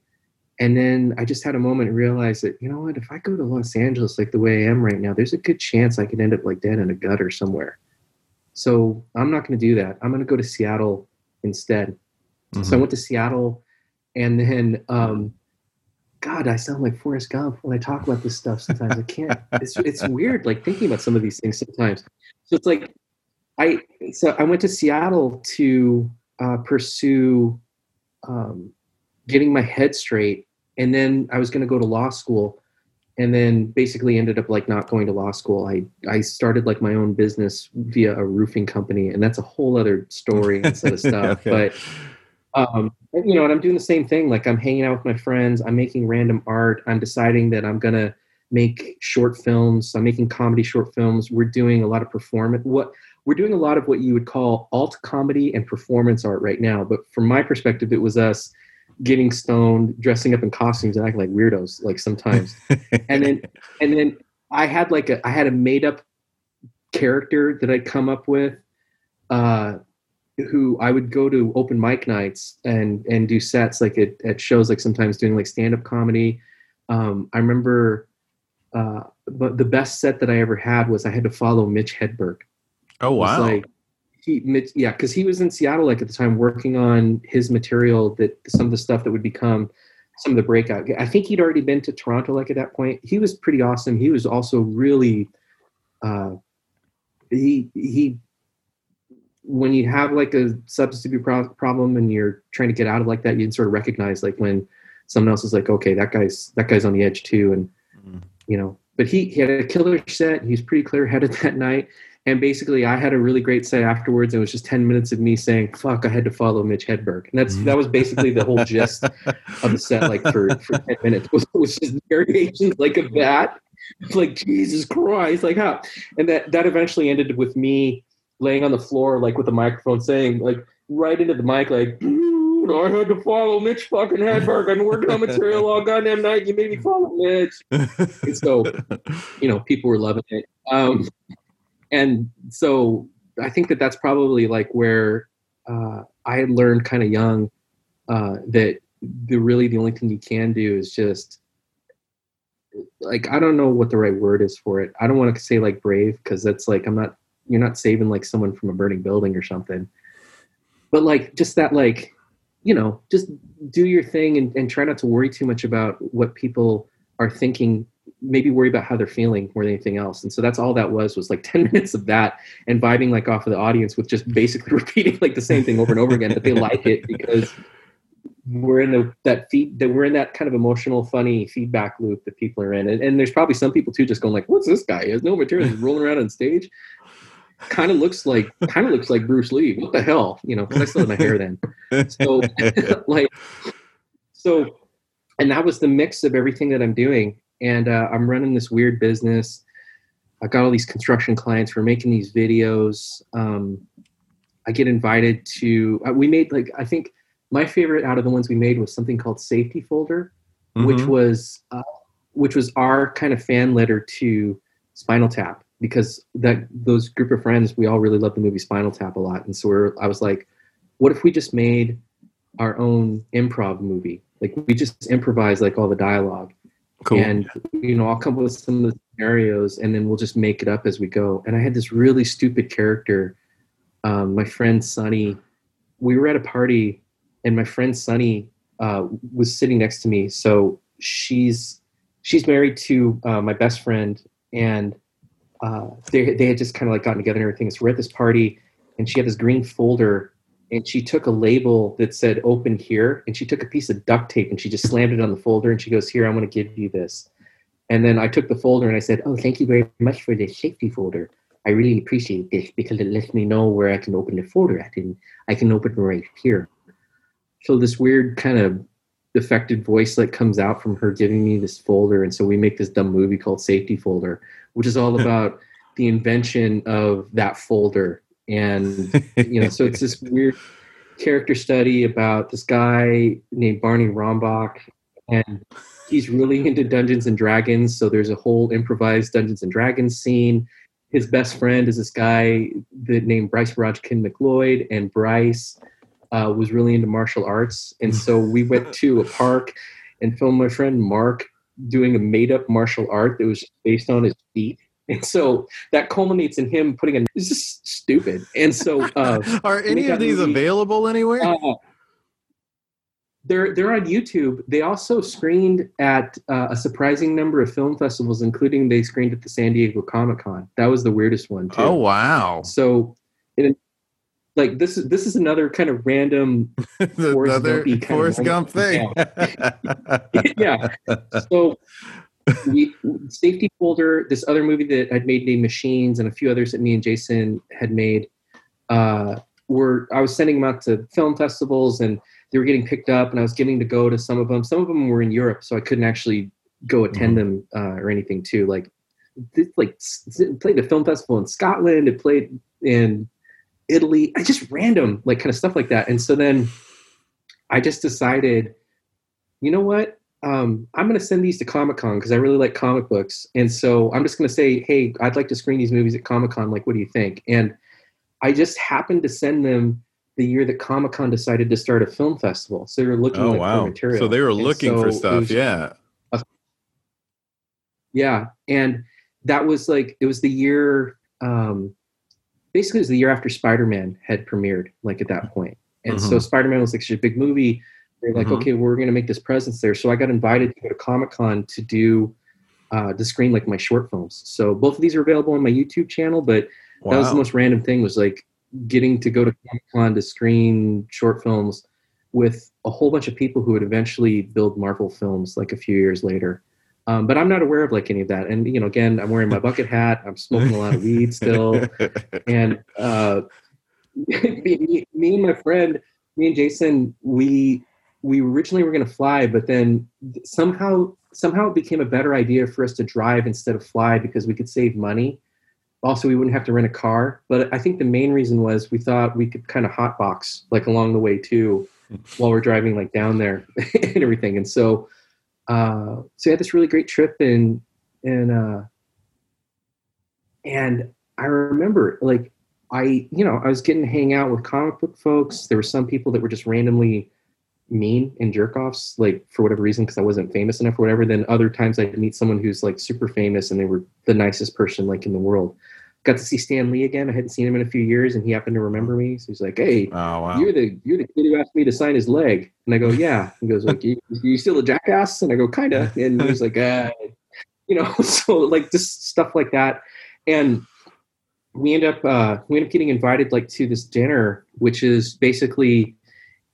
and then I just had a moment and realized that, you know what, if I go to Los Angeles like the way I am right now, there's a good chance I could end up like dead in a gutter somewhere. So I'm not going to do that. I'm going to go to Seattle instead. Mm-hmm. So I mm-hmm. went to Seattle and then, um, God, I sound like Forrest Gump when I talk about this stuff sometimes. I can't, it's, it's weird, like thinking about some of these things sometimes. So it's like, I, so I went to Seattle to uh, pursue um, getting my head straight. And then I was going to go to law school and then basically ended up like not going to law school. I, I started like my own business via a roofing company and that's a whole other story and set of stuff. okay. But, um, you know, and I'm doing the same thing. Like I'm hanging out with my friends. I'm making random art. I'm deciding that I'm going to make short films. I'm making comedy short films. We're doing a lot of performance. What we're doing a lot of what you would call alt comedy and performance art right now. But from my perspective, it was us getting stoned, dressing up in costumes and acting like weirdos, like sometimes. and then and then I had like a I had a made up character that I'd come up with, uh, who I would go to open mic nights and and do sets like at, at shows like sometimes doing like stand up comedy. Um, I remember uh, but the best set that I ever had was I had to follow Mitch Hedberg. Oh wow! Like he yeah because he was in seattle like at the time working on his material that some of the stuff that would become some of the breakout. I think he'd already been to toronto like at that point. He was pretty awesome. He was also really uh he he when you have like a substance abuse pro- problem and you're trying to get out of like that you can sort of recognize like when someone else is like okay that guy's that guy's on the edge too and mm-hmm. you know. But he, he had a killer set. He was pretty clear headed that night and basically, I had a really great set afterwards. It was just 10 minutes of me saying, fuck, I had to follow Mitch Hedberg. And that's that was basically the whole gist of the set, like for, for 10 minutes, was, was just variations like of that. Like, Jesus Christ, like how? And that, that eventually ended with me laying on the floor, like with the microphone saying, like, right into the mic, like, I had to follow Mitch fucking Hedberg. I've been working on material all goddamn night. You made me follow Mitch. and so, you know, people were loving it. Um, and so I think that that's probably like where uh, I had learned kind of young uh, that the really the only thing you can do is just like I don't know what the right word is for it. I don't want to say like brave because that's like I'm not you're not saving like someone from a burning building or something. But like just that like you know just do your thing and, and try not to worry too much about what people are thinking maybe worry about how they're feeling more than anything else. And so that's all that was was like 10 minutes of that and vibing like off of the audience with just basically repeating like the same thing over and over again, that they like it because we're in the that feed that we're in that kind of emotional, funny feedback loop that people are in. And, and there's probably some people too just going like, what's this guy? He has no material. He's rolling around on stage. Kind of looks like kind of looks like Bruce Lee. What the hell? You know, because I still had my hair then. So like so and that was the mix of everything that I'm doing and uh, I'm running this weird business. I got all these construction clients. We're making these videos. Um, I get invited to. Uh, we made like I think my favorite out of the ones we made was something called Safety Folder, mm-hmm. which was uh, which was our kind of fan letter to Spinal Tap because that those group of friends we all really loved the movie Spinal Tap a lot, and so I was like, what if we just made our own improv movie? Like we just improvise like all the dialogue Cool. And you know, I'll come up with some of the scenarios, and then we'll just make it up as we go. And I had this really stupid character. Um, my friend Sunny, we were at a party, and my friend Sunny uh, was sitting next to me. So she's she's married to uh, my best friend, and uh, they they had just kind of like gotten together and everything. So we're at this party, and she had this green folder and she took a label that said open here and she took a piece of duct tape and she just slammed it on the folder and she goes here i'm going to give you this. And then i took the folder and i said oh thank you very much for this safety folder. I really appreciate this because it lets me know where i can open the folder at and i can open it right here. So this weird kind of defected voice that comes out from her giving me this folder and so we make this dumb movie called safety folder which is all about the invention of that folder and you know so it's this weird character study about this guy named Barney Rombach, and he's really into Dungeons and Dragons. So there's a whole improvised Dungeons and Dragons scene. His best friend is this guy that named Bryce Rajkin McLeod, and Bryce uh, was really into martial arts. And so we went to a park and filmed my friend Mark doing a made up martial art that was based on his feet. And so that culminates in him putting a. It's just stupid. And so, uh, are any of these movie, available anywhere? Uh, they're they're on YouTube. They also screened at uh, a surprising number of film festivals, including they screened at the San Diego Comic Con. That was the weirdest one too. Oh wow! So, it, like this is this is another kind of random Forrest, Gump Forrest Gump thing. yeah. So we, safety folder, this other movie that I'd made named Machines, and a few others that me and Jason had made. Uh, were I was sending them out to film festivals, and they were getting picked up, and I was getting to go to some of them. Some of them were in Europe, so I couldn't actually go attend mm-hmm. them uh, or anything too. Like, this, like played a film festival in Scotland. It played in Italy. I just random like kind of stuff like that. And so then I just decided, you know what? Um, I'm going to send these to Comic Con because I really like comic books. And so I'm just going to say, hey, I'd like to screen these movies at Comic Con. Like, what do you think? And I just happened to send them the year that Comic Con decided to start a film festival. So they were looking oh, wow. for material. So they were looking so for stuff. Yeah. A, yeah. And that was like, it was the year, um, basically, it was the year after Spider Man had premiered, like at that point. And mm-hmm. so Spider Man was like such a big movie they're like, mm-hmm. okay, well, we're going to make this presence there. So I got invited to go to Comic Con to do uh, to screen like my short films. So both of these are available on my YouTube channel. But wow. that was the most random thing was like getting to go to Comic Con to screen short films with a whole bunch of people who would eventually build Marvel films like a few years later. Um, but I'm not aware of like any of that. And you know, again, I'm wearing my bucket hat. I'm smoking a lot of weed still, and uh, me, me and my friend, me and Jason, we we originally were going to fly, but then somehow somehow it became a better idea for us to drive instead of fly because we could save money. Also, we wouldn't have to rent a car. But I think the main reason was we thought we could kind of hotbox like along the way too, while we're driving like down there and everything. And so, uh, so we had this really great trip and and uh, and I remember like I you know I was getting to hang out with comic book folks. There were some people that were just randomly mean and jerk offs, like for whatever reason, because I wasn't famous enough or whatever. Then other times I'd meet someone who's like super famous and they were the nicest person like in the world. Got to see Stan Lee again. I hadn't seen him in a few years, and he happened to remember me. So he's like, "Hey, oh, wow. you're the you're the kid who asked me to sign his leg." And I go, "Yeah." He goes, "Like, you, you still a jackass?" And I go, "Kinda." And he's like, uh, "You know." So like just stuff like that, and we end up uh, we end up getting invited like to this dinner, which is basically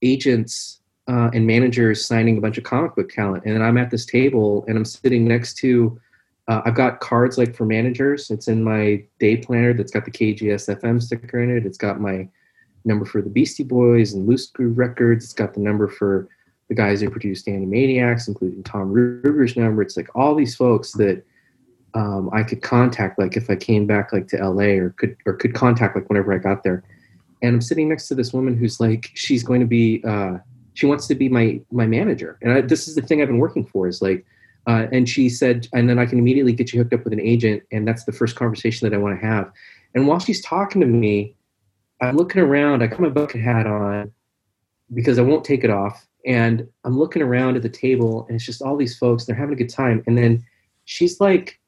agents uh, and managers signing a bunch of comic book talent. And then I'm at this table and I'm sitting next to, uh, I've got cards like for managers. It's in my day planner that's got the KUGS FM sticker in it. It's got my number for the Beastie Boys and Loosegroove Records. It's got the number for the guys who produced Animaniacs, including Tom Ruegger's number. It's like all these folks that um, I could contact, like if I came back like to LA or could or could contact like whenever I got there. And I'm sitting next to this woman who's like, she's going to be uh, she wants to be my my manager. And I, this is the thing i've been working for is like uh, and she said and then i can immediately get you hooked up with an agent and that's the first conversation that i want to have. And while she's talking to me i'm looking around i got my bucket hat on because i won't take it off and i'm looking around at the table and it's just all these folks they're having a good time. And then she's like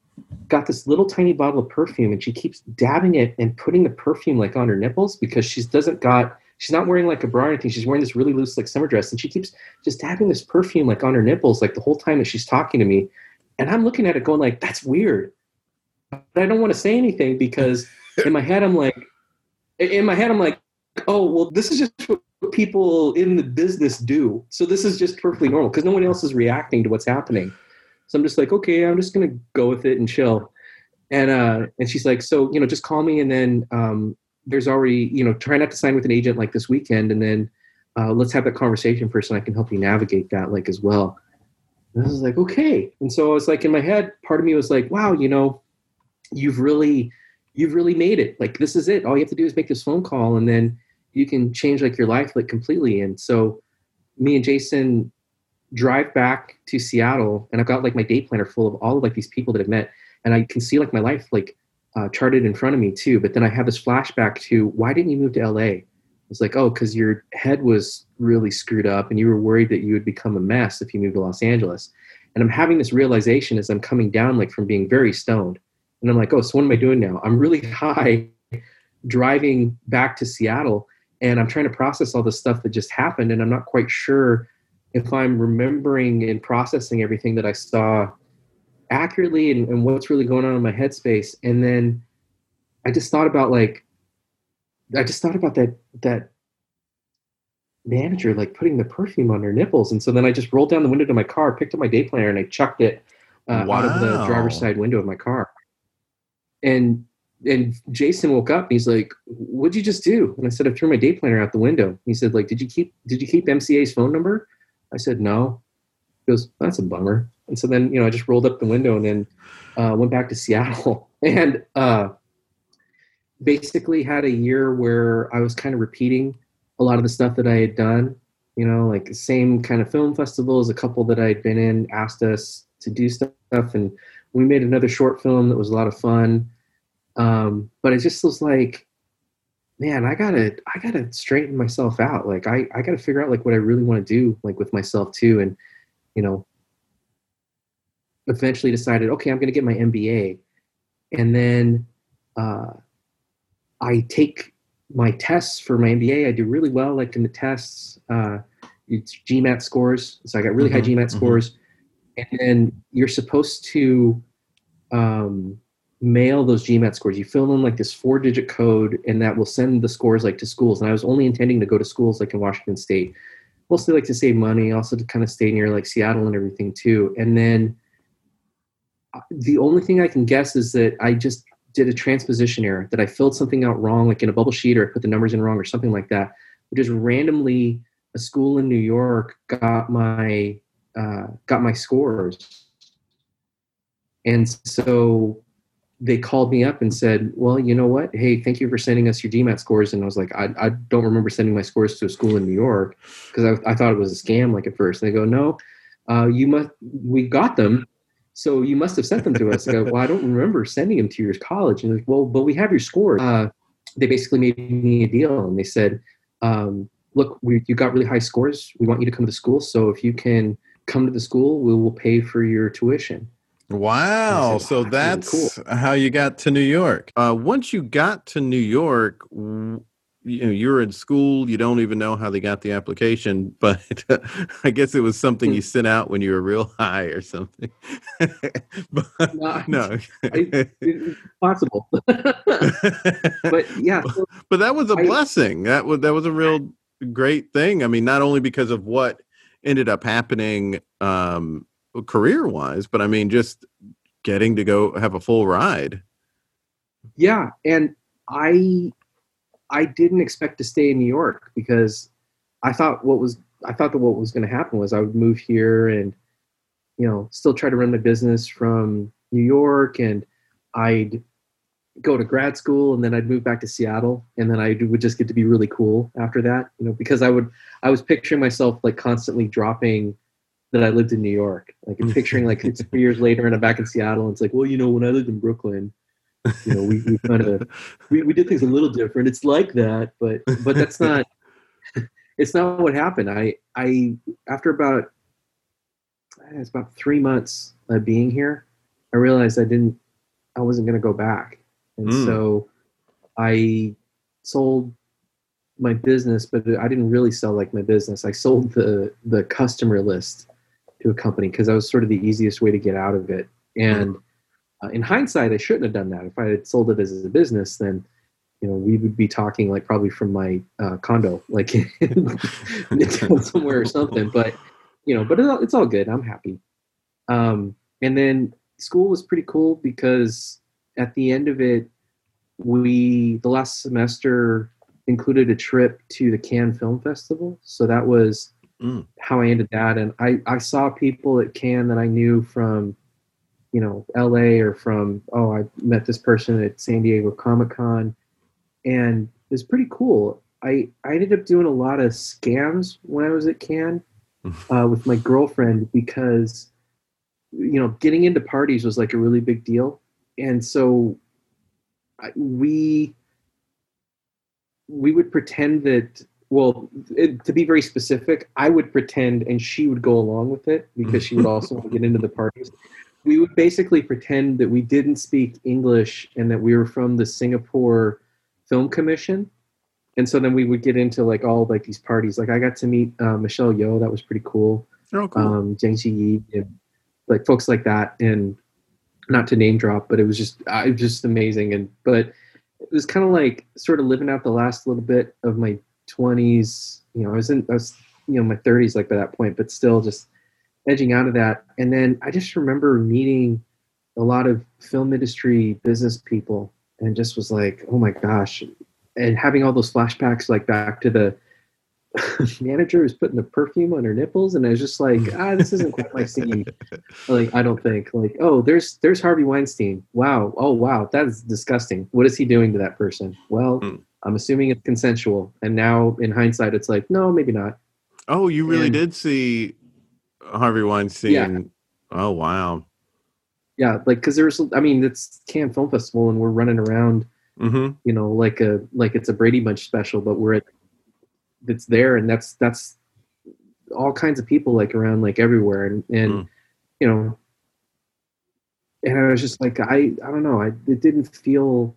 got this little tiny bottle of perfume and she keeps dabbing it and putting the perfume like on her nipples because she doesn't got she's not wearing like a bra or anything. She's wearing this really loose like summer dress, and she keeps just tapping this perfume like on her nipples like the whole time that she's talking to me. And I'm looking at it going like, that's weird. But I don't want to say anything because in my head I'm like, in my head I'm like, oh well, this is just what people in the business do. So this is just perfectly normal because no one else is reacting to what's happening. So I'm just like, okay, I'm just gonna go with it and chill. And uh, and she's like, so you know, just call me and then um, there's already you know try not to sign with an agent like this weekend and then uh, let's have that conversation first and i can help you navigate that like as well. And i was like okay. And so i was like in my head part of me was like wow you know you've really you've really made it. Like this is it. All you have to do is make this phone call and then you can change like your life like completely. And so me and Jason drive back to Seattle and I've got like my day planner full of all of like these people that I've met and I can see like my life like uh, charted in front of me too. But then I have this flashback to why didn't you move to LA? It's like, oh, because your head was really screwed up and you were worried that you would become a mess if you moved to Los Angeles. And I'm having this realization as I'm coming down, like from being very stoned. And I'm like, oh, so what am I doing now? I'm really high driving back to Seattle and I'm trying to process all the stuff that just happened. And I'm not quite sure if I'm remembering and processing everything that I saw accurately and, and what's really going on in my headspace. And then I just thought about like, I just thought about that, that manager like putting the perfume on her nipples. And so then I just rolled down the window to my car, picked up my day planner and I chucked it uh, wow. out of the driver's side window of my car. And and Jason woke up and he's like, "What'd you just do?" And I said, "I threw my day planner out the window." He said, "Like, did you keep did you keep MCA's phone number?" I said, "No." Goes, "That's a bummer." And so then you know I just rolled up the window and then uh, went back to Seattle and uh, basically had a year where I was kind of repeating a lot of the stuff that I had done. You know, like the same kind of film festivals. A couple that I had been in asked us to do stuff, and we made another short film that was a lot of fun um, but it just was like, man, I gotta, I gotta straighten myself out. Like I, I gotta figure out like what I really want to do, like with myself too. And, you know, eventually decided, okay, I'm gonna get my MBA. And then, uh, I take my tests for my MBA. I do really well, like in the tests. Uh, it's GMAT scores, so I got really mm-hmm, high GMAT mm-hmm. scores. And then you're supposed to um, mail those GMAT scores. You fill in like this four digit code and that will send the scores like to schools. And I was only intending to go to schools like in Washington State, mostly like to save money, also to kind of stay near like Seattle and everything too. And then uh, the only thing I can guess is that I just did a transposition error, that I filled something out wrong, like in a bubble sheet or I put the numbers in wrong or something like that. But just randomly a school in New York got my uh, got my scores. And so they called me up and said, "Well, you know what? Hey, thank you for sending us your GMAT scores." And I was like, "I, I don't remember sending my scores to a school in New York because I, I, thought it was a scam, like at first." And they go, "No, uh, you must. We got them, so you must have sent them to us." I go, "Well, I don't remember sending them to your college." And like, "Well, but we have your scores." Uh, they basically made me a deal, and they said, um, "Look, we, you got really high scores. We want you to come to the school. So if you can come to the school, we will pay for your tuition." Wow. So that's cool. how you got to New York. Uh, once you got to New York, you know, you're in school, you don't even know how they got the application, but I guess it was something you sent out when you were real high or something. but, no, no. I, possible. but yeah. So but that was a I, blessing. That was that was a real great thing. I mean, not only because of what ended up happening um, career wise, but I mean, just getting to go have a full ride. Yeah, and I I didn't expect to stay in New York because I thought what was I thought that what was going to happen was I would move here and you know still try to run my business from New York and I'd go to grad school and then I'd move back to Seattle and then I would just get to be really cool after that you know because I would I was picturing myself like constantly dropping that I lived in New York. Like I'm picturing like it's three years later and I'm back in Seattle and it's like, well, you know, when I lived in Brooklyn, you know, we, we kind of we, we did things a little different. It's like that, but but that's not it's not what happened. I I after about it's about three months of being here, I realized I didn't I wasn't gonna go back. And mm. so I sold my business, but I didn't really sell like my business. I sold the the customer list to a company because that was sort of the easiest way to get out of it. And uh, in hindsight, I shouldn't have done that. If I had sold it as a business, then you know we would be talking like probably from my uh, condo, like somewhere or something. But you know, but it's all good. I'm happy. Um, and then school was pretty cool because at the end of it, we the last semester included a trip to the Cannes Film Festival. So that was mm. how I ended that. And I, I saw people at Cannes that I knew from, you know, LA or from, oh, I met this person at San Diego Comic Con. And it was pretty cool. I I ended up doing a lot of scams when I was at Cannes uh, with my girlfriend because you know getting into parties was like a really big deal, and so I, we we would pretend that well it, to be very specific i would pretend and she would go along with it because she would also get into the parties. We would basically pretend that we didn't speak english and that we were from the singapore film commission. And so then we would get into like all like these parties. Like i got to meet uh, michelle yeoh. That was pretty cool. Oh, cool. um Zhang Ziyi and like folks like that. And not to name drop but it was just I was just amazing. And but it was kind of like sort of living out the last little bit of my 20s you know I was in I was you know my 30s like by that point but still just edging out of that. And then I just remember meeting a lot of film industry business people and just was like oh my gosh. And having all those flashbacks like back to the manager who's putting the perfume on her nipples and i was just like ah this isn't quite my scene. Like i don't think like oh there's there's harvey weinstein. Wow. Oh wow. That is disgusting. What is he doing to that person? Well Mm. I'm assuming it's consensual and now in hindsight it's like no maybe not oh, you really and- did see Harvey Weinstein. Yeah. Oh, wow. yeah like because there's i mean it's Cannes film festival and we're running around Mm-hmm. you know like a like it's a brady bunch special but we're at it's there and that's that's all kinds of people like around like everywhere and and Mm. you know and i was just like i i don't know i it didn't feel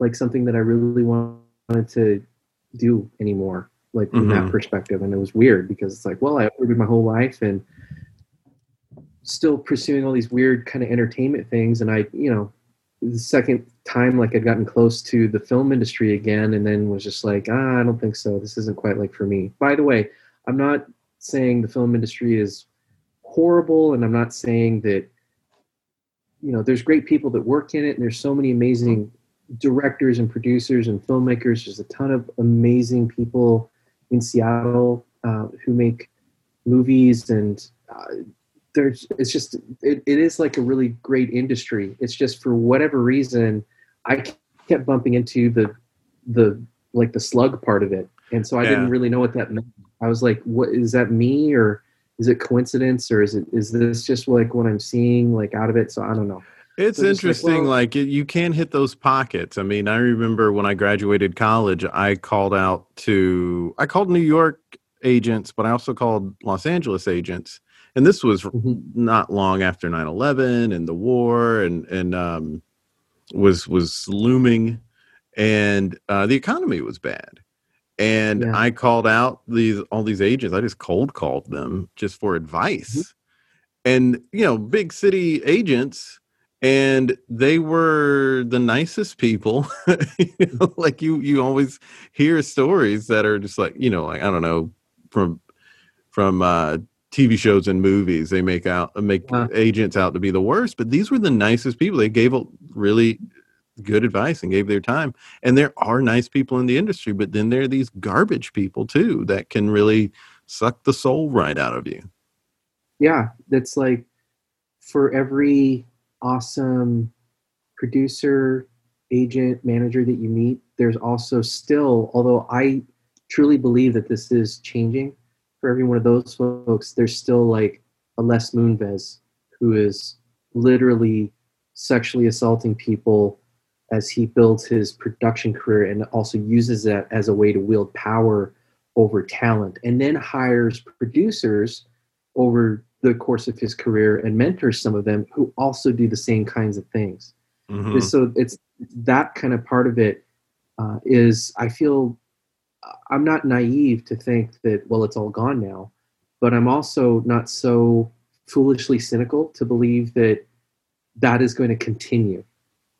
like something that i really wanted to do anymore like from that Mhm. perspective. And it was weird because it's like well i uploaded my whole life and still pursuing all these weird kind of entertainment things. And i you know the second time like i'd gotten close to the film industry again and then was just like ah i don't think so. This isn't quite like for me. By the way i'm not saying the film industry is horrible and i'm not saying that you know there's great people that work in it and there's so many amazing directors and producers and filmmakers there's a ton of amazing people in seattle uh, who make movies and uh, there's it's just it, it is like a really great industry. It's just for whatever reason i kept bumping into the the like the slug part of it. And so i Yeah. didn't really know what that meant. I was like what is that me or is it coincidence or is it is this just like what i'm seeing like out of it? So i don't know It's So just like, interesting. well- Like, you can hit those pockets. I mean, I remember when I graduated college, I called out to I called New York agents, but I also called Los Angeles agents. And this was Mhm. not long after 9-11 and the war and and um, was was looming, and uh, the economy was bad. And Yeah. I called out these all these agents. I just cold called them just for advice. Mm-hmm. And you know, big city agents and they were the nicest people. You know, like you you always hear stories that are just like you know like i don't know from from uh tv shows and movies they make out make Uh. agents out to be the worst but these were the nicest people. They gave a really good advice and gave their time and there are nice people in the industry but then there are these garbage people too that can really suck the soul right out of you. Yeah that's like for every awesome producer agent manager that you meet. There's also still although i truly believe that this is changing for every one of those folks there's still like a les moonves who is literally sexually assaulting people as he builds his production career and also uses that as a way to wield power over talent and then hires producers over the course of his career and mentors some of them who also do the same kinds of things. Mhm. So it's that kind of part of it uh, is I feel I'm not naive to think that well it's all gone now, but I'm also not so foolishly cynical to believe that that is going to continue.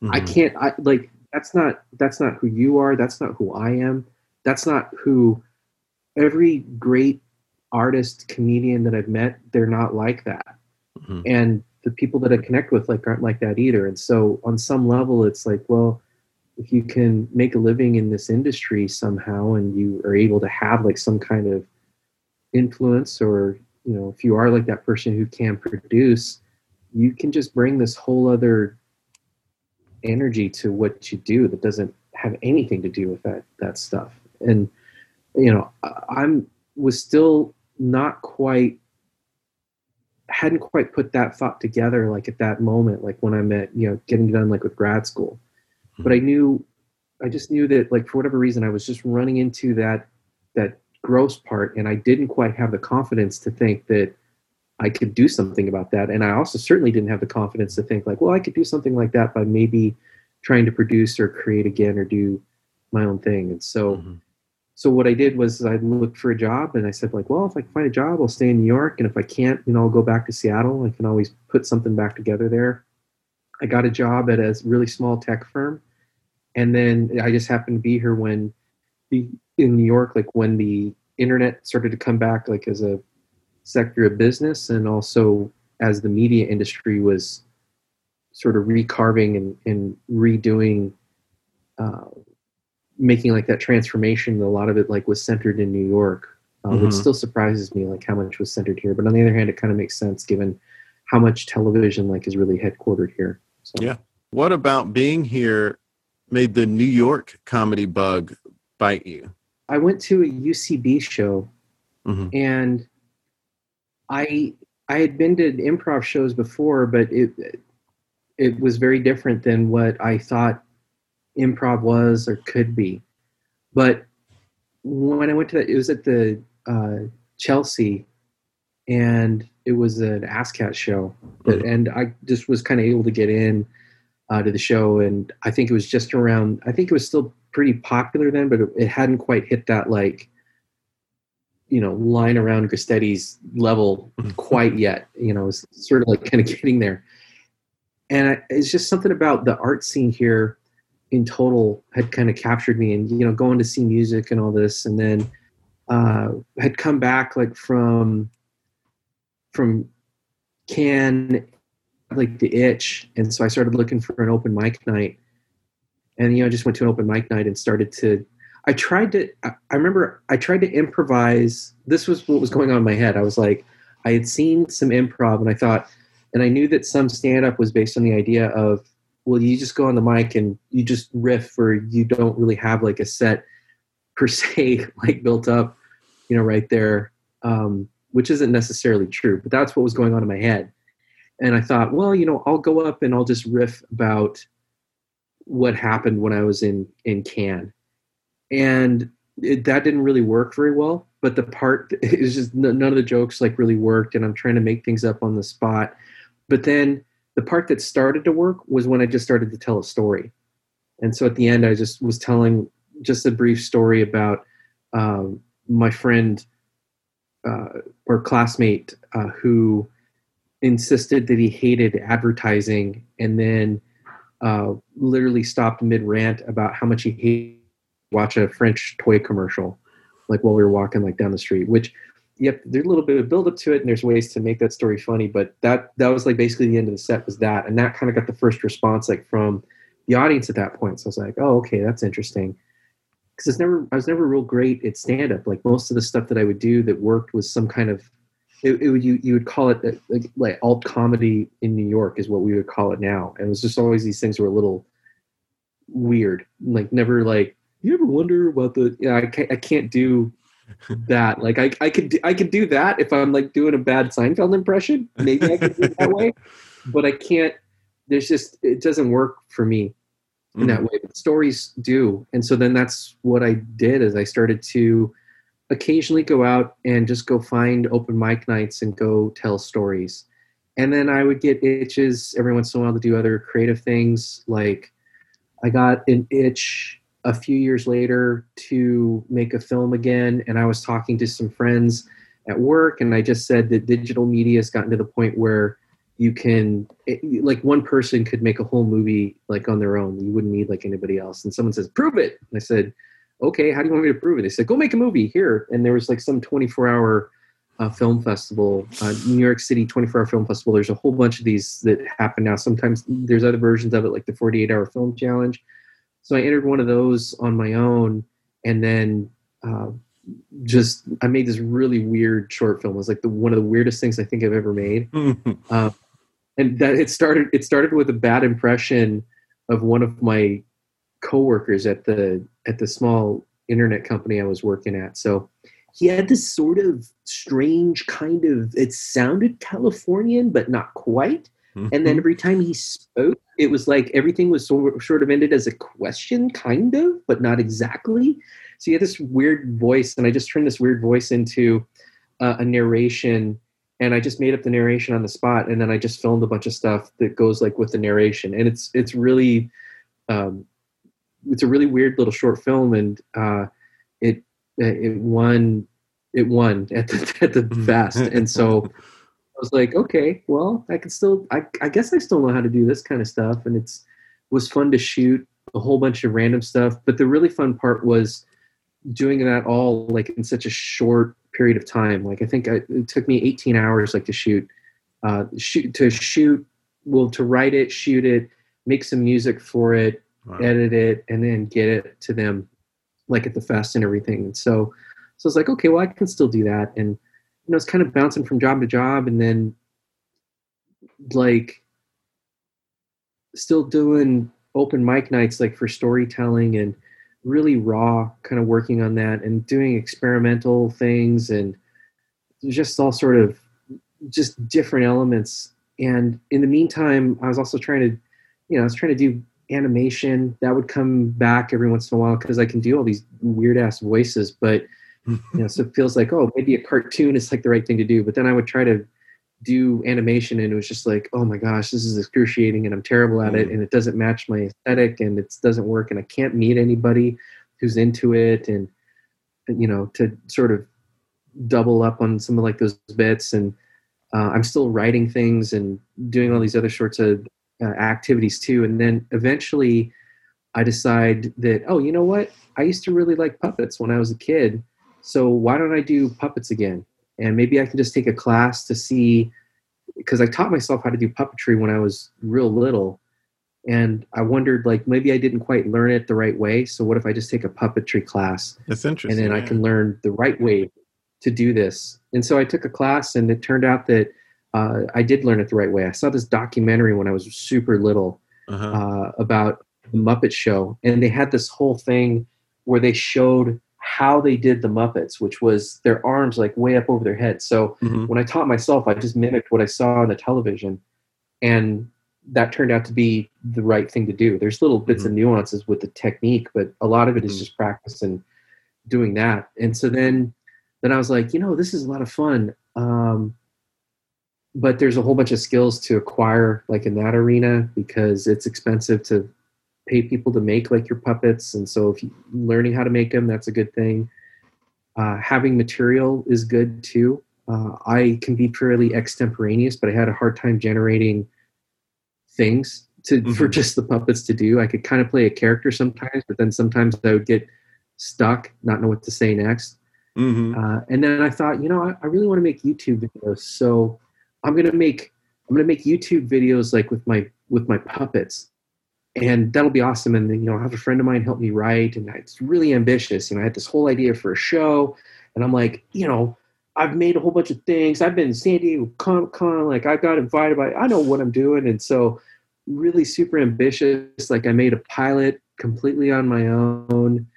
I Mhm. can't I like that's not that's not who you are, that's not who I am. That's not who every great artist, comedian that I've met, they're not like that. Mhm. And the people that I connect with like aren't like that either. And so on some level it's like, well, if you can make a living in this industry somehow and you are able to have like some kind of influence or you know if you are like that person who can produce you can just bring this whole other energy to what you do that doesn't have anything to do with that that stuff and you know, I'm was still not quite hadn't quite put that thought together like at that moment like when i'm at you know getting done like with grad school. Mm-hmm. but i knew i just knew that like for whatever reason i was just running into that that gross part and i didn't quite have the confidence to think that i could do something about that. And i also certainly didn't have the confidence to think like well i could do something like that by maybe trying to produce or create again or do my own thing. And so mm-hmm so what I did was I looked for a job and I said like, well, if I can find a job, I'll stay in New York, and if I can't, you know, I'll go back to Seattle. I can always put something back together there. I got a job at a really small tech firm, and then I just happened to be here when the in New York, like when the internet started to come back, like as a sector of business, and also as the media industry was sort of recarving and, and redoing uh, making like that transformation a lot of it like was centered in new york uh, mm-hmm. which still surprises me like how much was centered here but on the other hand it kind of makes sense given how much television like is really headquartered here so. yeah what about being here made the new york comedy bug bite you i went to a ucb show mm-hmm. and i i had been to improv shows before but it it was very different than what i thought improv was or could be. But when I went to that, it was at the uh, Chelsea, and it was an ASSSSCAT show, but, mm-hmm. and I just was kind of able to get in uh, to the show, and I think it was just around. I think it was still pretty popular then, but it, it hadn't quite hit that like you know line around Gristetti's level mm-hmm. quite yet. You know, it's sort of like kind of getting there. And I, it's just something about the art scene here in total had kind of captured me and you know going to see music and all this and then uh, had come back like from from Cannes like the itch and so I started looking for an open mic night. And you know I just went to an open mic night and started to I tried to I remember I tried to improvise this was what was going on in my head. I was like I had seen some improv and I thought and I knew that some stand up was based on the idea of well you just go on the mic and you just riff or you don't really have like a set per se like built up you know right there um, which isn't necessarily true but that's what was going on in my head. And i thought well you know i'll go up and i'll just riff about what happened when i was in in Cannes and it, that didn't really work very well but the part is just none of the jokes like really worked and i'm trying to make things up on the spot. But then the part that started to work was when I just started to tell a story. And so at the end, I just was telling just a brief story about um, my friend uh, or classmate uh, who insisted that he hated advertising and then uh, literally stopped mid rant about how much he hated watch a French toy commercial, like while we were walking like down the street, which yep, there's a little bit of build up to it, and there's ways to make that story funny. But that that was like basically the end of the set was that, and that kind of got the first response like from the audience at that point. So I was like, oh, okay, that's interesting. Because it's never I was never real great at stand up. Like most of the stuff that I would do that worked was some kind of it, it would you you would call it like, like alt comedy in New York is what we would call it now. And it was just always these things were a little weird. Like never like you ever wonder about the yeah I can't I can't do that. Like I, I could I could do that if I'm like doing a bad Seinfeld impression. Maybe I could do it that way, but I can't. There's just it doesn't work for me in mm. that way. But stories do, and so then that's what I did. Is I started to occasionally go out and just go find open mic nights and go tell stories. And then I would get itches every once in a while to do other creative things. Like I got an itch a few years later to make a film again and i was talking to some friends at work and i just said that digital media has gotten to the point where you can it, like one person could make a whole movie like on their own. You wouldn't need like anybody else. And someone says prove it. And i said okay how do you want me to prove it? They said go make a movie here. And there was like some 24 hour uh, film festival uh, new york city 24 hour film festival. There's a whole bunch of these that happen now. Sometimes there's other versions of it like the 48 hour film challenge so I entered one of those on my own, and then uh, just I made this really weird short film. It was like the one of the weirdest things I think I've ever made. uh, and that it started. It started with a bad impression of one of my coworkers at the at the small internet company I was working at. So he had this sort of strange kind of it sounded Californian, but not quite. Mm-hmm. And then mm-hmm. every time he spoke, it was like everything was sort sort of ended as a question, kind of, but not exactly. So he had this weird voice, and I just turned this weird voice into uh, a narration and I just made up the narration on the spot, and then I just filmed a bunch of stuff that goes like with the narration, and it's it's really, um, it's a really weird little short film, and uh, it it won it won at the at the mm-hmm. and so I was like, okay, well, I can still, I I guess I still know how to do this kind of stuff, and it's was fun to shoot a whole bunch of random stuff, but the really fun part was doing that all like in such a short period of time. Like I think I, it took me 18 hours like to shoot, uh, shoot to shoot, well to write it, shoot it, make some music for it, wow. edit it, and then get it to them, like at the fest and everything. And so, so I was like, okay, well I can still do that. And you know, it's kind of bouncing from job to job, and then like still doing open mic nights like for storytelling and really raw kind of working on that and doing experimental things and just all sort of just different elements. And in the meantime i was also trying to you know i was trying to do animation. That would come back every once in a while because i can do all these weird ass voices but you know so it feels like oh maybe a cartoon is like the right thing to do but then i would try to do animation and it was just like oh my gosh this is excruciating and i'm terrible at it mm. and it doesn't match my aesthetic and it doesn't work and i can't meet anybody who's into it and you know to sort of double up on some of like those bits and uh, i'm still writing things and doing all these other sorts of uh, activities too. And then eventually i decide that oh you know what? I used to really like puppets when i was a kid so why don't i do puppets again? And maybe I can just take a class to see because I taught myself how to do puppetry when I was real little. And I wondered like maybe I didn't quite learn it the right way so what if I just take a puppetry class? That's interesting and then I can learn the right way to do this. And so I took a class and it turned out that uh, I did learn it the right way. I saw this documentary when I was super little uh-huh. uh, about the Muppet Show and they had this whole thing where they showed how they did the Muppets, which was their arms like way up over their heads. So mm-hmm. when I taught myself, I just mimicked what I saw on the television, and that turned out to be the right thing to do. There's little bits mm-hmm. of nuances with the technique, but a lot of it is mm-hmm. just practice and doing that. And so then, then I was like, you know, this is a lot of fun. Um, but there's a whole bunch of skills to acquire, like in that arena, because it's expensive to pay people to make like your puppets and so if you learning how to make them that's a good thing. Uh, having material is good too. Uh, i can be fairly extemporaneous but i had a hard time generating things to mm-hmm. for just the puppets to do. I could kind of play a character sometimes but then sometimes i would get stuck not know what to say next. Mm-hmm. uh, and then i thought you know I, I really want to make youtube videos so i'm gonna make i'm gonna make youtube videos like with my with my puppets and that'll be awesome. And then, you know, I have a friend of mine help me write, and it's really ambitious. You know, I had this whole idea for a show, and I'm like, you know, I've made a whole bunch of things. I've been in San Diego Comic Con, like I got invited by, I know what I'm doing, and so really super ambitious. Like I made a pilot completely on my own.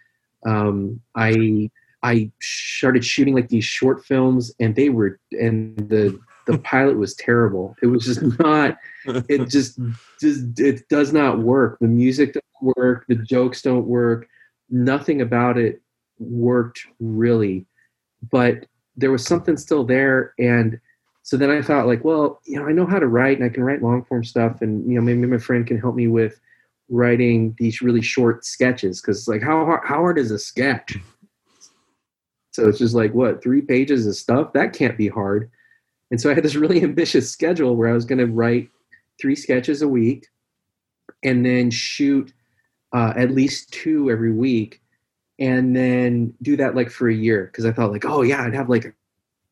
Um, I I started shooting like these short films, and they were and the the pilot was terrible. It was just not. It just just it does not work. The music doesn't work. The jokes don't work. Nothing about it worked really, but there was something still there. And so then I thought, like, well, you know, I know how to write, and I can write long form stuff, and you know, maybe my friend can help me with writing these really short sketches because like how hard, how hard is a sketch so it's just like what three pages of stuff that can't be hard and so I had this really ambitious schedule where I was going to write three sketches a week and then shoot uh, at least two every week and then do that like for a year because I thought like, oh yeah, I'd have like a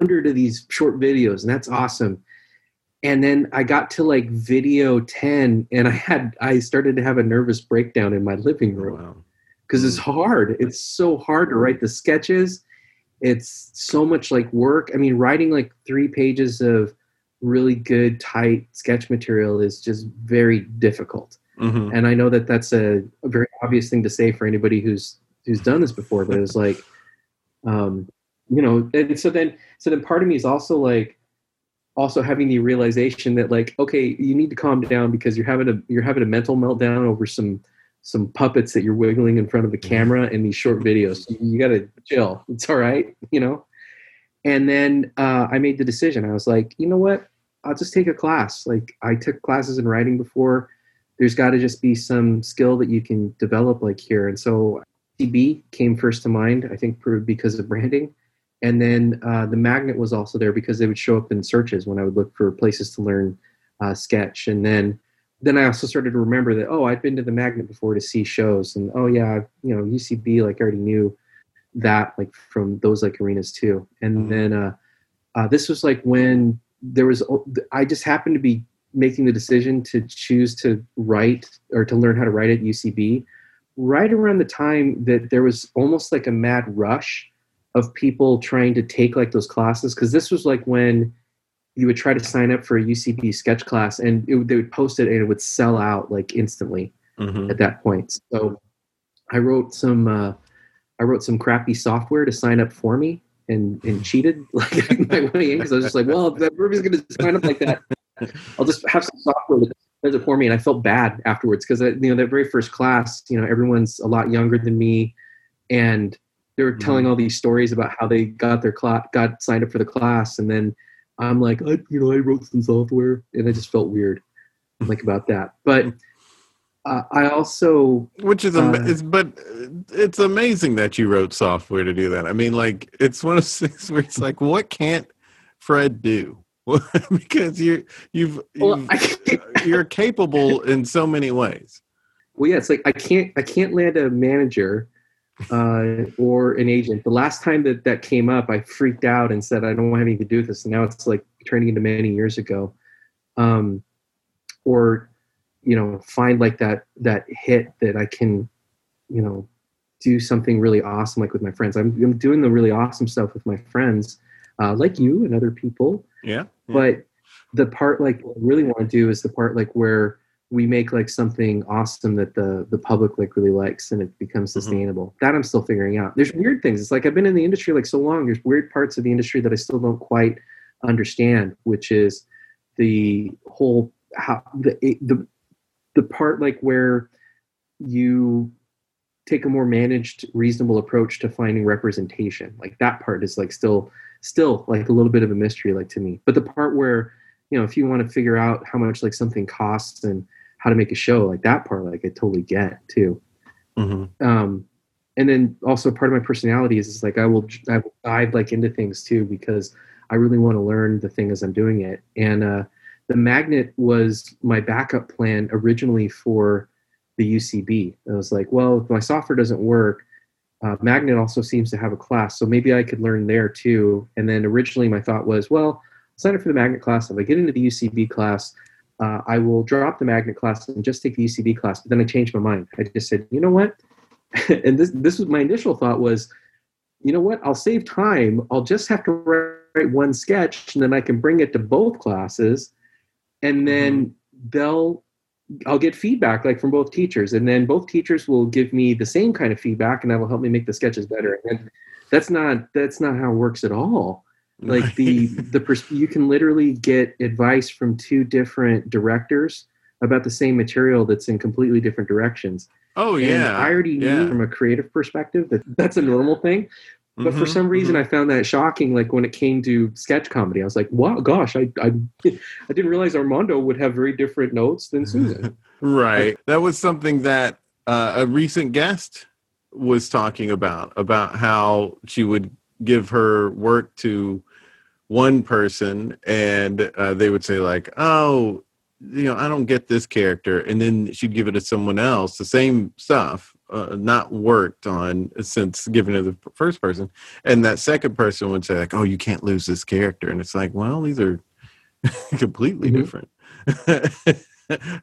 hundred of these short videos and that's awesome. And then I got to like video 10 and I had I started to have a nervous breakdown in my living room. Because wow. it's hmm. hard. It's so hard to write the sketches it's so much like work. I mean, writing like three pages of really good, tight sketch material is just very difficult. Mm-hmm. And I know that that's a, a, very obvious thing to say for anybody who's who's done this before, but it's like, um, you know, and so then so then part of me is also like also having the realization that like okay you need to calm down because you're having a you're having a mental meltdown over some some puppets that you're wiggling in front of the camera in these short videos. You got to chill. It's all right you know? And then uh, i made the decision. I was like you know what? I'll just take a class. Like i took classes in writing before. There's got to just be some skill that you can develop like here. And so cb came first to mind i think because of branding. And then uh, the magnet was also there because they would show up in searches when I would look for places to learn uh, sketch. And then then I also started to remember that oh I'd been to the magnet before to see shows, and oh yeah you know UCB like I already knew that like from those like arenas too. And mm-hmm. then uh, uh, this was like when there was I just happened to be making the decision to choose to write or to learn how to write at UCB right around the time that there was almost like a mad rush of people trying to take like those classes because this was like when you would try to sign up for a UCB sketch class and it, they would post it and it would sell out like instantly mm-hmm. at that point. So I wrote some uh, I wrote some crappy software to sign up for me and and cheated like my way in because I was just like, well, if everybody's going to sign up like that, I'll just have some software that does it for me. And I felt bad afterwards because you know that very first class, you know, everyone's a lot younger than me, and they were telling mm-hmm. all these stories about how they got their class got signed up for the class and then i'm like I, you know i wrote some software and i just felt weird like about that. But uh, i also which is, uh, is but it's amazing that you wrote software to do that. I mean like it's one of those things where it's like what can't fred do? Because you're you've, you've you're capable in so many ways. Well yeah it's like i can't i can't land a manager uh, or an agent. The last time that that came up, I freaked out and said, I don't want anything to do with this. And now it's like turning into many years ago. Um, or, you know, find like that, that hit that I can, you know, do something really awesome, like with my friends. I'm, I'm doing the really awesome stuff with my friends, uh, like you and other people. Yeah, yeah. But the part like I really want to do is the part like where we make like something awesome that the the public like really likes and it becomes mm-hmm. sustainable. Mm-hmm. that i'm still figuring out. There's weird things. It's like i've been in the industry like so long. There's weird parts of the industry that i still don't quite understand which is the whole how the the the part like where you take a more managed reasonable approach to finding representation. Like that part is like still still like a little bit of a mystery like to me. But the part where you know if you want to figure out how much like something costs and how to make a show like that part like i totally get too. Mm-hmm. um and then also part of my personality is, is like i will i will dive like into things too because i really want to learn the thing as i'm doing it. And uh the magnet was my backup plan originally for the ucb i was like well if my software doesn't work uh, magnet also seems to have a class so maybe i could learn there too. And then originally my thought was well sign up for the magnet class. If i get into the ucb class uh, I will drop the magnet class and just take the UCB class. But then I changed my mind. I just said, you know what? and this this was my initial thought was, you know what? I'll save time. I'll just have to write one sketch, and then I can bring it to both classes, and then mm-hmm. they'll I'll get feedback like from both teachers, and then both teachers will give me the same kind of feedback, and that will help me make the sketches better. And that's not that's not how it works at all like right. the the pers- you can literally get advice from two different directors about the same material that's in completely different directions oh yeah and i already yeah. knew from a creative perspective that that's a normal thing but mm-hmm, for some reason mm-hmm. i found that shocking like when it came to sketch comedy i was like wow gosh i i, I didn't realize armando would have very different notes than susan right that was something that uh, a recent guest was talking about about how she would give her work to one person and uh, they would say like oh you know i don't get this character and then she'd give it to someone else the same stuff uh, not worked on since given to the first person and that second person would say like oh you can't lose this character and it's like well these are completely mm-hmm. different.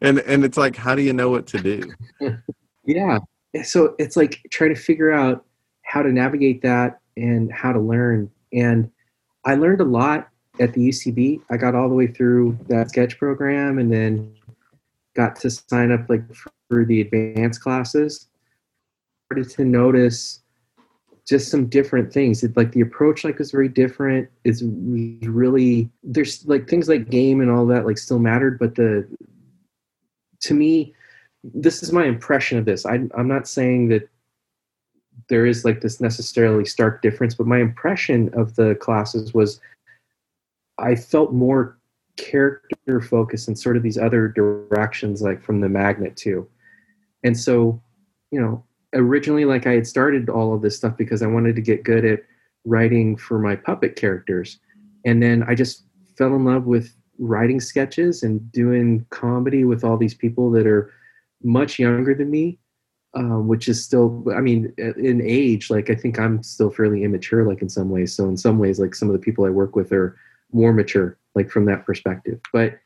And and it's like how do you know what to do? Yeah. So it's like trying to figure out how to navigate that and how to learn and I learned a lot at the UCB. I got all the way through that sketch program and then got to sign up like for the advanced classes. Started to notice just some different things. It, like the approach like was very different. It's really there's like things like game and all that like still mattered, but the to me, this is my impression of this. I, I'm not saying that there is like this necessarily stark difference, but my impression of the classes was I felt more character focused in sort of these other directions, like from the magnet too. And so, you know, originally like I had started all of this stuff because I wanted to get good at writing for my puppet characters. And then I just fell in love with writing sketches and doing comedy with all these people that are much younger than me, um, which is still, I mean, in age, like I think I'm still fairly immature, like in some ways. So in some ways, like some of the people I work with are more mature, like from that perspective. But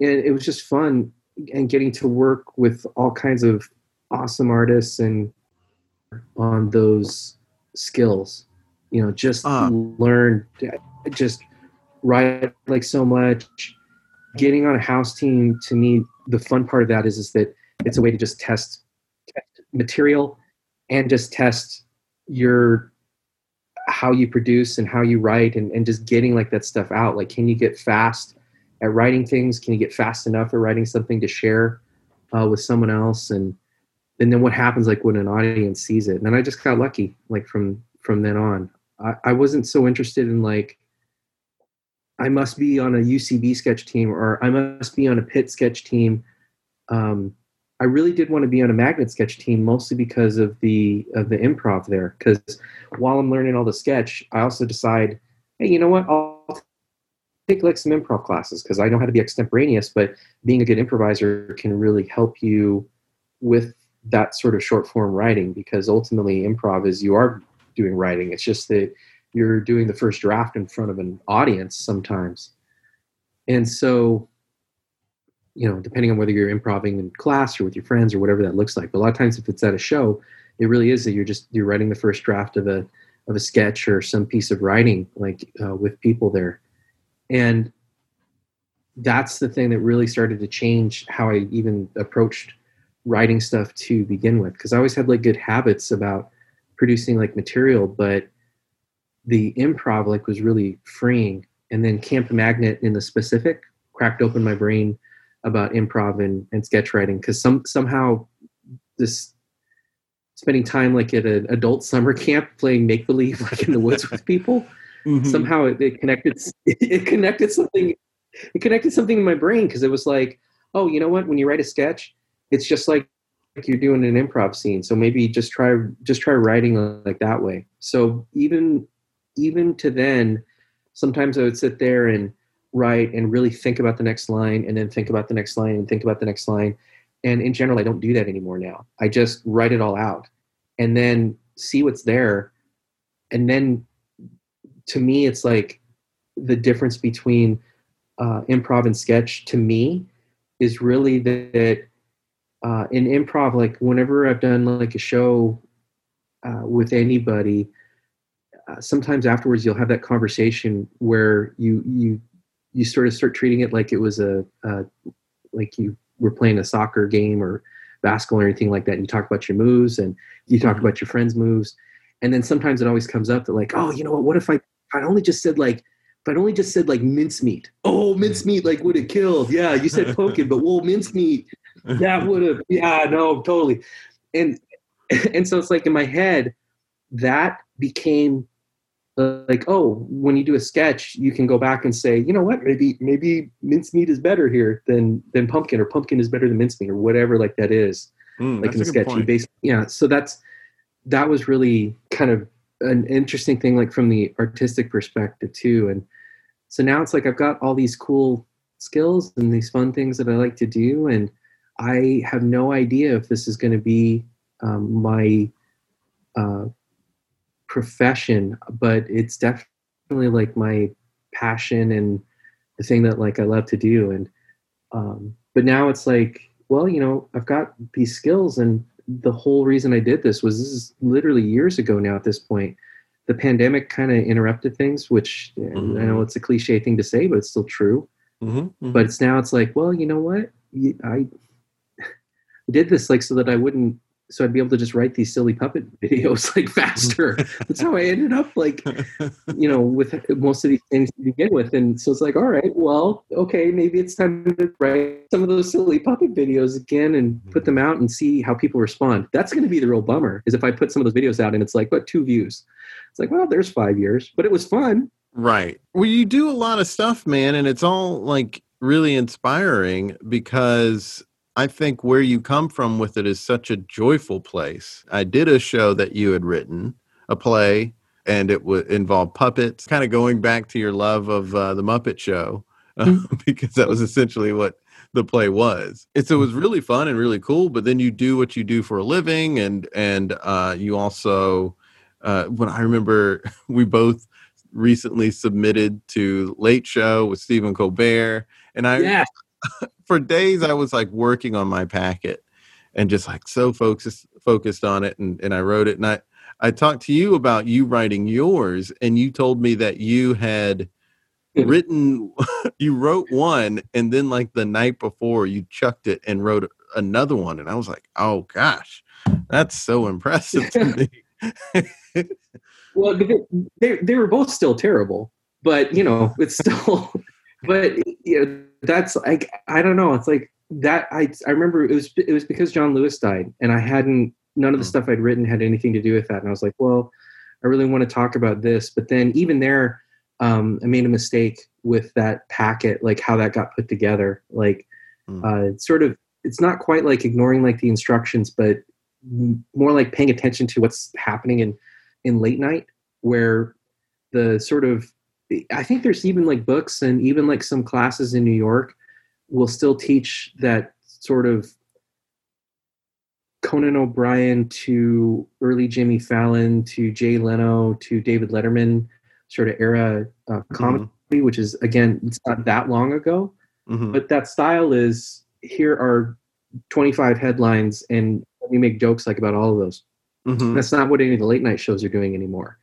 and it was just fun and getting to work with all kinds of awesome artists and on those skills you know just uh. learn just write like so much getting on a house team to me the fun part of that is is that it's a way to just test, test material and just test your how you produce and how you write and, and just getting like that stuff out. Like can you get fast at writing things? Can you get fast enough at writing something to share uh, with someone else? And and then what happens like when an audience sees it? And then i just got lucky like from from then on. I, I wasn't so interested in like i must be on a ucb sketch team or i must be on a pit sketch team um, i really did want to be on a magnet sketch team mostly because of the of the improv there because while i'm learning all the sketch i also decide hey you know what i'll take like some improv classes because i know how to be extemporaneous but being a good improviser can really help you with that sort of short form writing because ultimately improv is you are doing writing. It's just that you're doing the first draft in front of an audience sometimes. And so, you know, depending on whether you're improvising in class or with your friends or whatever that looks like. But a lot of times if it's at a show, it really is that you're just you're writing the first draft of a of a sketch or some piece of writing like uh, with people there. And that's the thing that really started to change how I even approached writing stuff to begin with because I always had like good habits about producing like material, but the improv like was really freeing. And then Camp Magnet in the specific cracked open my brain about improv and, and sketch writing because some somehow this spending time like at an adult summer camp playing make believe like in the woods with people mm-hmm. somehow it, it connected it connected something it connected something in my brain because it was like oh you know what when you write a sketch it's just like you're doing an improv scene so maybe just try just try writing like that way so even even to then sometimes i would sit there and write and really think about the next line and then think about the next line and think about the next line. And in general i don't do that anymore now. I just write it all out and then see what's there. And then to me it's like the difference between uh, improv and sketch to me is really that uh, in improv, like whenever I've done like a show uh, with anybody, uh, sometimes afterwards you'll have that conversation where you you you sort of start treating it like it was a like you were playing a soccer game or basketball or anything like that. And you talk about your moves and you talk mm-hmm. about your friends' moves, and then sometimes it always comes up that like, oh, you know what? What if I I only just said like if I'd only just said like mincemeat, oh mincemeat like would have killed. Yeah, you said pumpkin, but well mincemeat that would have yeah no totally and and so it's like in my head that became like oh when you do a sketch you can go back and say you know what maybe maybe mincemeat is better here than than pumpkin or pumpkin is better than mincemeat or whatever like that is mm, like in the sketch you basically yeah so that's that was really kind of an interesting thing like from the artistic perspective too and so now it's like i've got all these cool skills and these fun things that i like to do and I have no idea if this is going to be um, my uh, profession, but it's definitely like my passion and the thing that like I love to do. And um, but now it's like, well, you know, I've got these skills, and the whole reason I did this was this is literally years ago now. At this point, the pandemic kind of interrupted things, which mm-hmm. I know it's a cliche thing to say, but it's still true. Mm-hmm. Mm-hmm. But it's now it's like, well, you know what, I did this like so that I wouldn't so I'd be able to just write these silly puppet videos like faster. That's how I ended up like, you know, with most of these things to begin with. And so it's like, all right, well, okay, maybe it's time to write some of those silly puppet videos again and mm-hmm. put them out and see how people respond. That's going to be the real bummer is if I put some of those videos out and it's like, what, two views? It's like, well, there's five years, but it was fun. Right. Well, you do a lot of stuff, man, and it's all like really inspiring because I think where you come from with it is such a joyful place. I did a show that you had written, a play, and it would involve puppets, kind of going back to your love of uh, the Muppet Show, uh, because that was essentially what the play was. It's, it was really fun and really cool. But then you do what you do for a living, and and uh, you also, uh, when I remember, we both recently submitted to Late Show with Stephen Colbert, and I. Yeah. for days I was like working on my packet and just like so focused focused on it and, and I wrote it and I I talked to you about you writing yours and you told me that you had hmm. written you wrote one and then like the night before you chucked it and wrote another one and I was like, "Oh gosh. That's so impressive to me." well, they, they were both still terrible, but you know, it's still but you know, that's like I don't know. It's like that. I I remember it was it was because John Lewis died, and I hadn't none of the hmm. stuff I'd written had anything to do with that. And I was like, well, I really want to talk about this. But then even there, um, I made a mistake with that packet, like how that got put together. Like mm. uh, it's sort of it's not quite like ignoring like the instructions, but more like paying attention to what's happening in in late night, where the sort of I think there's even like books and even like some classes in New York will still teach that sort of Conan O'Brien to early Jimmy Fallon to Jay Leno to David Letterman sort of era uh, mm-hmm. comedy, mm-hmm. which is again it's not that long ago, mm-hmm. but that style is here are 25 headlines and we make jokes like about all of those. Mm-hmm. That's not what any of the late night shows are doing anymore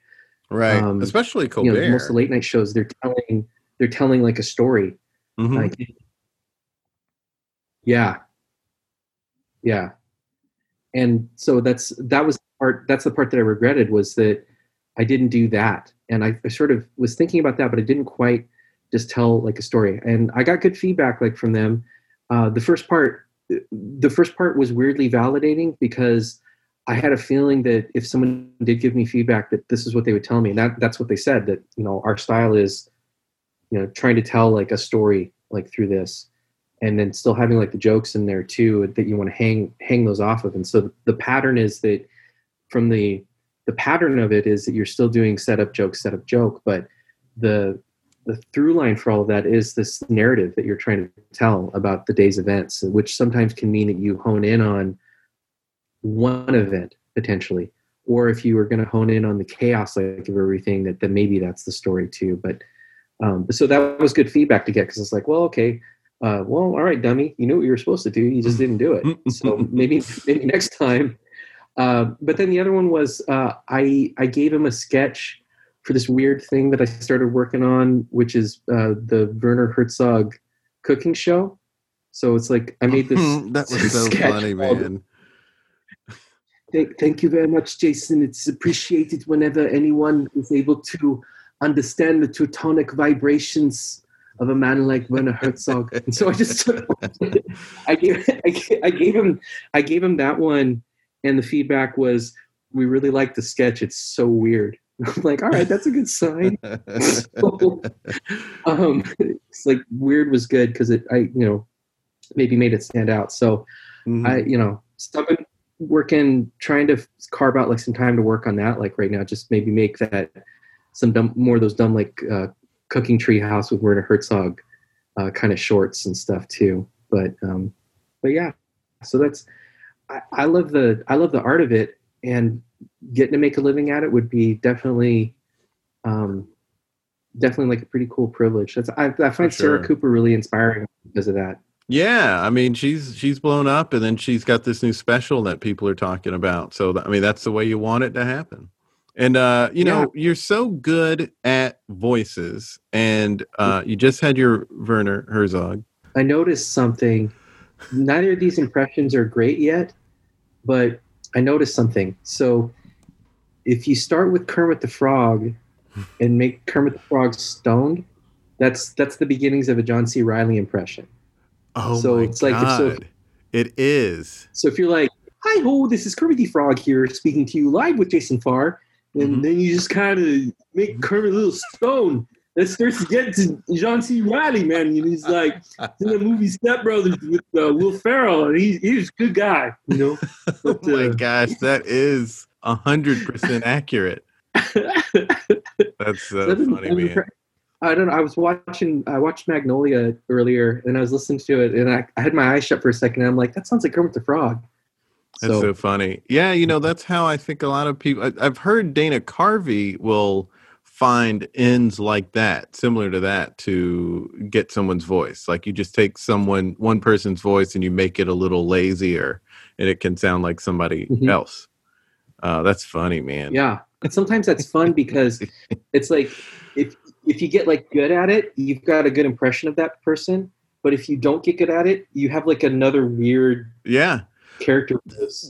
right um, especially Colbert. You know, most of the late night shows they're telling they're telling like a story. Mm-hmm. like yeah. Yeah. And so that's that was part that's the part that i regretted was that i didn't do that. And I, I sort of was thinking about that but i didn't quite just tell like a story. And i got good feedback like from them. Uh, the first part the first part was weirdly validating because I had a feeling that if someone did give me feedback, that this is what they would tell me, and that that's what they said. That you know, our style is, you know, trying to tell like a story like through this, and then still having like the jokes in there too that you want to hang hang those off of. And so the pattern is that from the the pattern of it is that you're still doing setup joke, setup joke, but the the through line for all of that is this narrative that you're trying to tell about the day's events, which sometimes can mean that you hone in on one event potentially or if you were going to hone in on the chaos like of everything that then maybe that's the story too but um, so that was good feedback to get because it's like well okay uh, well all right dummy you knew what you were supposed to do you just didn't do it so maybe maybe next time. Uh, but then the other one was uh, i i gave him a sketch for this weird thing that i started working on which is uh, the werner herzog cooking show. So it's like i made this that was so funny man Thank, thank you very much, Jason. It's appreciated whenever anyone is able to understand the Teutonic vibrations of a man like Werner Herzog. and so I just I gave I gave him I gave him that one, and the feedback was we really like the sketch. It's so weird. I'm like, all right, that's a good sign. so, um, it's like weird was good because it I you know maybe made it stand out. So mm-hmm. I you know stubborn working trying to carve out like some time to work on that like right now just maybe make that some dumb more of those dumb like uh, cooking tree house with Werner Herzog uh, kind of shorts and stuff too. But um but yeah so that's I, I love the I love the art of it and getting to make a living at it would be definitely um definitely like a pretty cool privilege. That's I, I find sure. Sarah Cooper really inspiring because of that yeah, I mean she's she's blown up, and then she's got this new special that people are talking about. So I mean that's the way you want it to happen. And uh, you know you're so good at voices, and uh, you just had your Werner Herzog. I noticed something. Neither of these impressions are great yet, but I noticed something. So if you start with Kermit the Frog and make Kermit the Frog stoned, that's that's the beginnings of a John C. Reilly impression. Oh So my it's like god. so- it is. So if you're like, "Hi ho, this is Kermit the Frog here, speaking to you live with Jason Farr," and Mhm. then you just kind of make Kermit a little stone. That starts to get to John C. Reilly, man. And he's like in the movie Step Brothers with uh, Will Ferrell, and he's he's a good guy, you know. Oh my uh, gosh, that is a hundred percent accurate. That's is- funny, man. I don't know. I was watching. I watched Magnolia earlier, and I was listening to it, and I, I had my eyes shut for a second. And I'm like, that sounds like Kermit the Frog. That's so, funny. Yeah, you know, that's how I think a lot of people. I, I've heard Dana Carvey will find ends like that, similar to that, to get someone's voice. Like you just take someone, one person's voice, and you make it a little lazier, and it can sound like somebody Mhm. else. Uh, that's funny, man. Yeah, and sometimes that's fun because it's like if if you get like good at it, you've got a good impression of that person. But if you don't get good at it, you have like another weird yeah. character.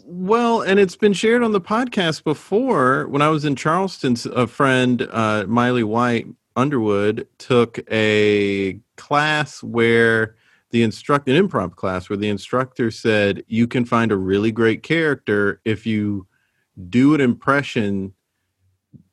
Well, and it's been shared on the podcast before. When I was in Charleston, a friend, uh, Miley White Underwood, took a class where the instructor, an improv class, where the instructor said, You can find a really great character if you do an impression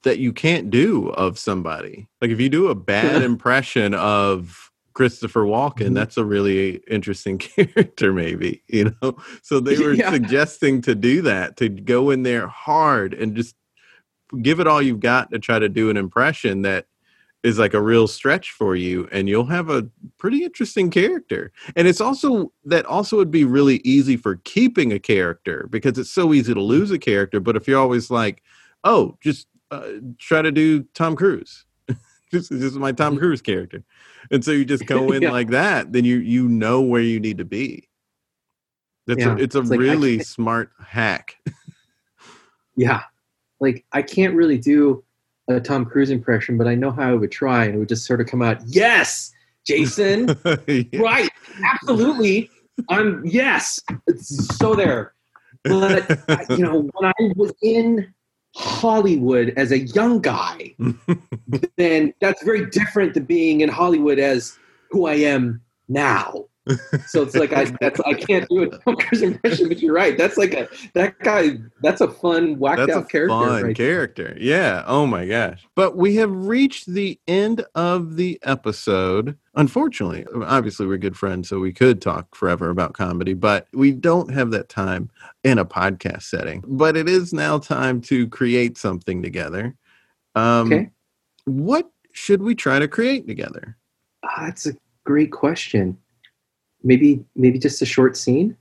that you can't do of somebody. Like if you do a bad impression of Christopher Walken, Mhm. that's a really interesting character, maybe, you know? So they were Yeah. suggesting to do that, to go in there hard and just give it all you've got to try to do an impression that is like a real stretch for you and you'll have a pretty interesting character and it's also that also would be really easy for keeping a character because it's so easy to lose a character but if you're always like oh just uh, try to do tom cruise this is my tom Mhm. cruise character and so you just go in Yeah. like that then you you know where you need to be that's Yeah. a, it's a It's like, really smart hack Yeah, like I can't really do a Tom Cruise impression, but I know how I would try, and it would just sort of come out. Yes, Jason. Yeah. right. Absolutely. I'm yes. It's so there. But you know, when I was in Hollywood as a young guy, then that's very different than being in Hollywood as who I am now. So it's like I that's I can't do a Tom impression, but you're right. That's like a that guy. That's a fun whacked That's out character. fun right there. character. Yeah. Oh my gosh. But we have reached the end of the episode. Unfortunately, obviously we're good friends, so we could talk forever about comedy, but we don't have that time in a podcast setting. But it is now time to create something together. Um, Okay. What should we try to create together? Ah, that's a great question. Maybe maybe just a short scene.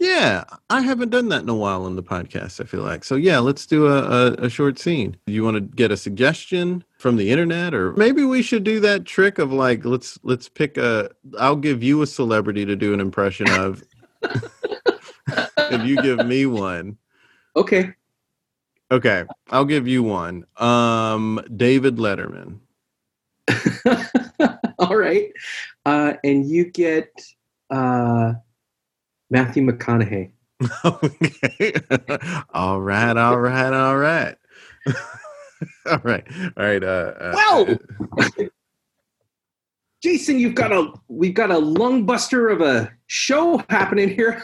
Yeah, I haven't done that in a while on the podcast. I feel like so. Yeah, let's do a, a, a short scene. Do you want to get a suggestion from the internet, or maybe we should do that trick of like let's let's pick a. I'll give you a celebrity to do an impression of, if you give me one. Okay. Okay, I'll give you one. Um, David Letterman. All right. Uh, and you get uh, Matthew McConaughey. okay. all right. All right. All right. all right. All right. Uh, uh, Well, Jason, you've got a we've got a lung buster of a show happening here.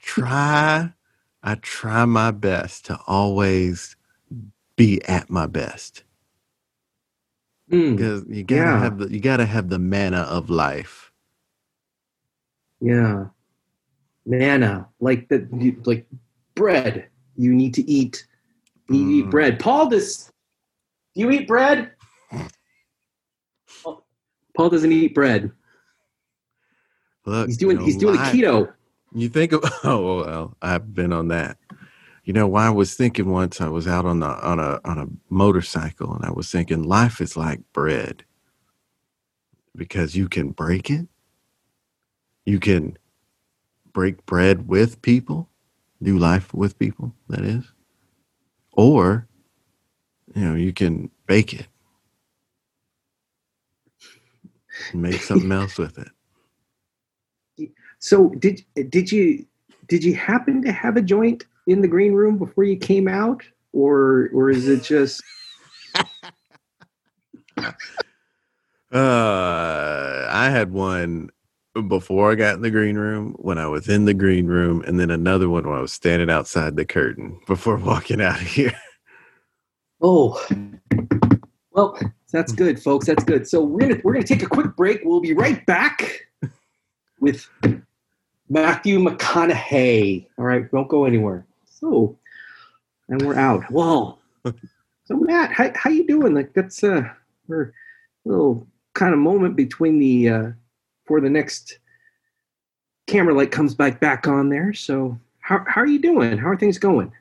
try I try my best to always be at my best Hmm, because you gotta Yeah. have the you gotta have the manna of life. yeah, manna like the like bread. You need to eat. You Mm. eat bread. Paul does. Do you eat bread? Paul doesn't eat bread. Look, He's doing you know, he's doing life- keto. You think of oh well, I've been on that. You know, why I was thinking once I was out on the on a on a motorcycle and I was thinking life is like bread. Because you can break it. You can break bread with people, do life with people, that is. Or, you know, you can bake it. Make something else with it. So did did you did you happen to have a joint in the green room before you came out, or or is it just? Uh, I had one before I got in the green room, when I was in the green room, and then another one when I was standing outside the curtain before walking out of here. Oh, well, that's good, folks. That's good. So we're gonna we're gonna take a quick break. We'll be right back with Matthew McConaughey. All right, don't go anywhere. So, and we're out. Whoa. So Matt, how how you doing? Like that's uh, we're a little kind of moment between the uh, for the next camera light comes back back on there. So how how are you doing? How are things going?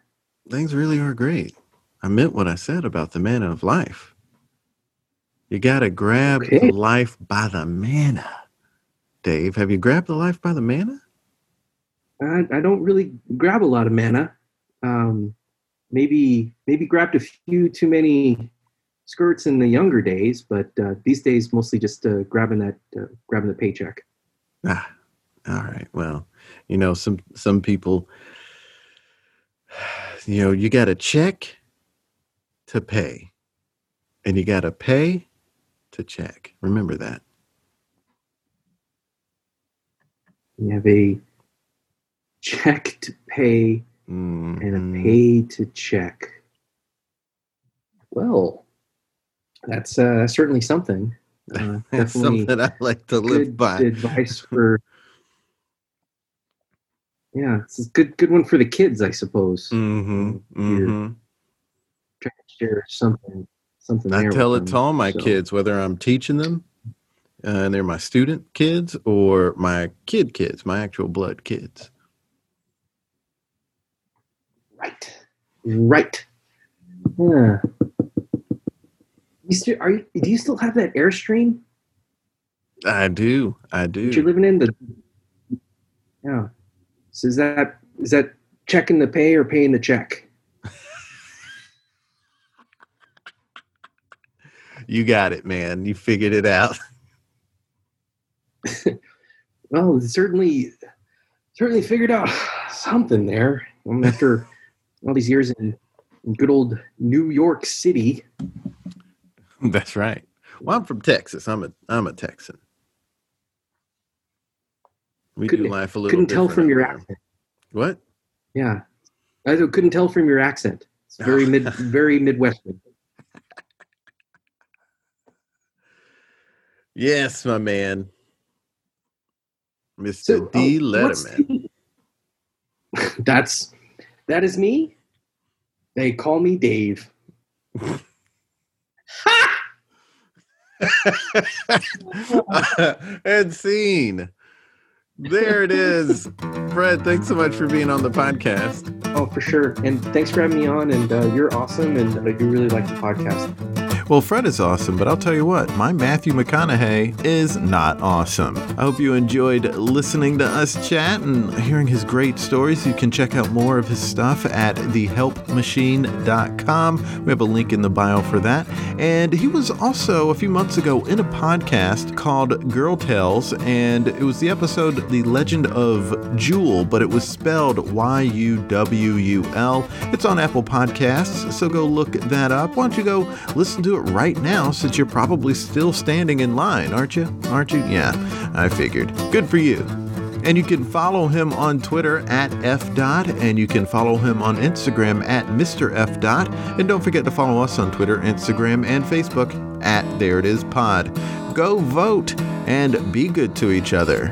Things really are great. I meant what I said about the manna of life. You got to grab Okay. the life by the manna. Dave, have you grabbed the life by the manna? I, I don't really grab a lot of mana. Um, maybe maybe grabbed a few too many skirts in the younger days, but uh, these days mostly just uh, grabbing that uh, grabbing the paycheck. Ah, all right. Well, you know, some some people, you know, you got a check to pay, and you got to pay to check. Remember that. You have a check to pay and Mhm. a pay to check. Well, that's uh, certainly something. Uh, That's definitely something I like to live by. advice for. Yeah, it's a good good one for the kids, I suppose. Mm-hmm. Mm-hmm. try to share something something I tell it to all my So, kids, whether I'm teaching them, uh, and they're my student kids or my kid kids, my actual blood kids. Right. Right. Yeah you still are you do you still have that airstream? I do. I that you're living in? The yeah. So is that is that checking the pay or paying the check? You got it, man. You figured it out. well certainly certainly figured out something there. Um, after all these years in, in good old new york city That's right. Well, I'm from Texas. I'm a I'm a Texan. We do Couldn't- life a little. couldn't tell from your accent What? Yeah, I couldn't tell from your accent. It's very mid, very Midwestern. Yes, my man, Mr. So, oh, D. oh, what's Letterman. the- That's that is me. They call me Dave. and scene. There it is. Fred, thanks so much for being on the podcast. Oh, for sure. And thanks for having me on. And uh, you're awesome. And I do really like the podcast. Well, Fred is awesome, but I'll tell you what, my Matthew McConaughey is not awesome. I hope you enjoyed listening to us chat and hearing his great stories. You can check out more of his stuff at thehelpmachine.com. We have a link in the bio for that. And he was also a few months ago in a podcast called Girl Tales, and it was the episode The Legend of Jewel, but it was spelled Y U W U L. It's on Apple Podcasts, so go look that up. Why don't you go listen to it right now since you're probably still standing in line, aren't you? Aren't you? Yeah, I figured. Good for you. And you can follow him on Twitter at FDOT, and you can follow him on Instagram at Mr. FDOT. And don't forget to follow us on Twitter, Instagram, and Facebook at There It Is Pod. Go vote and be good to each other.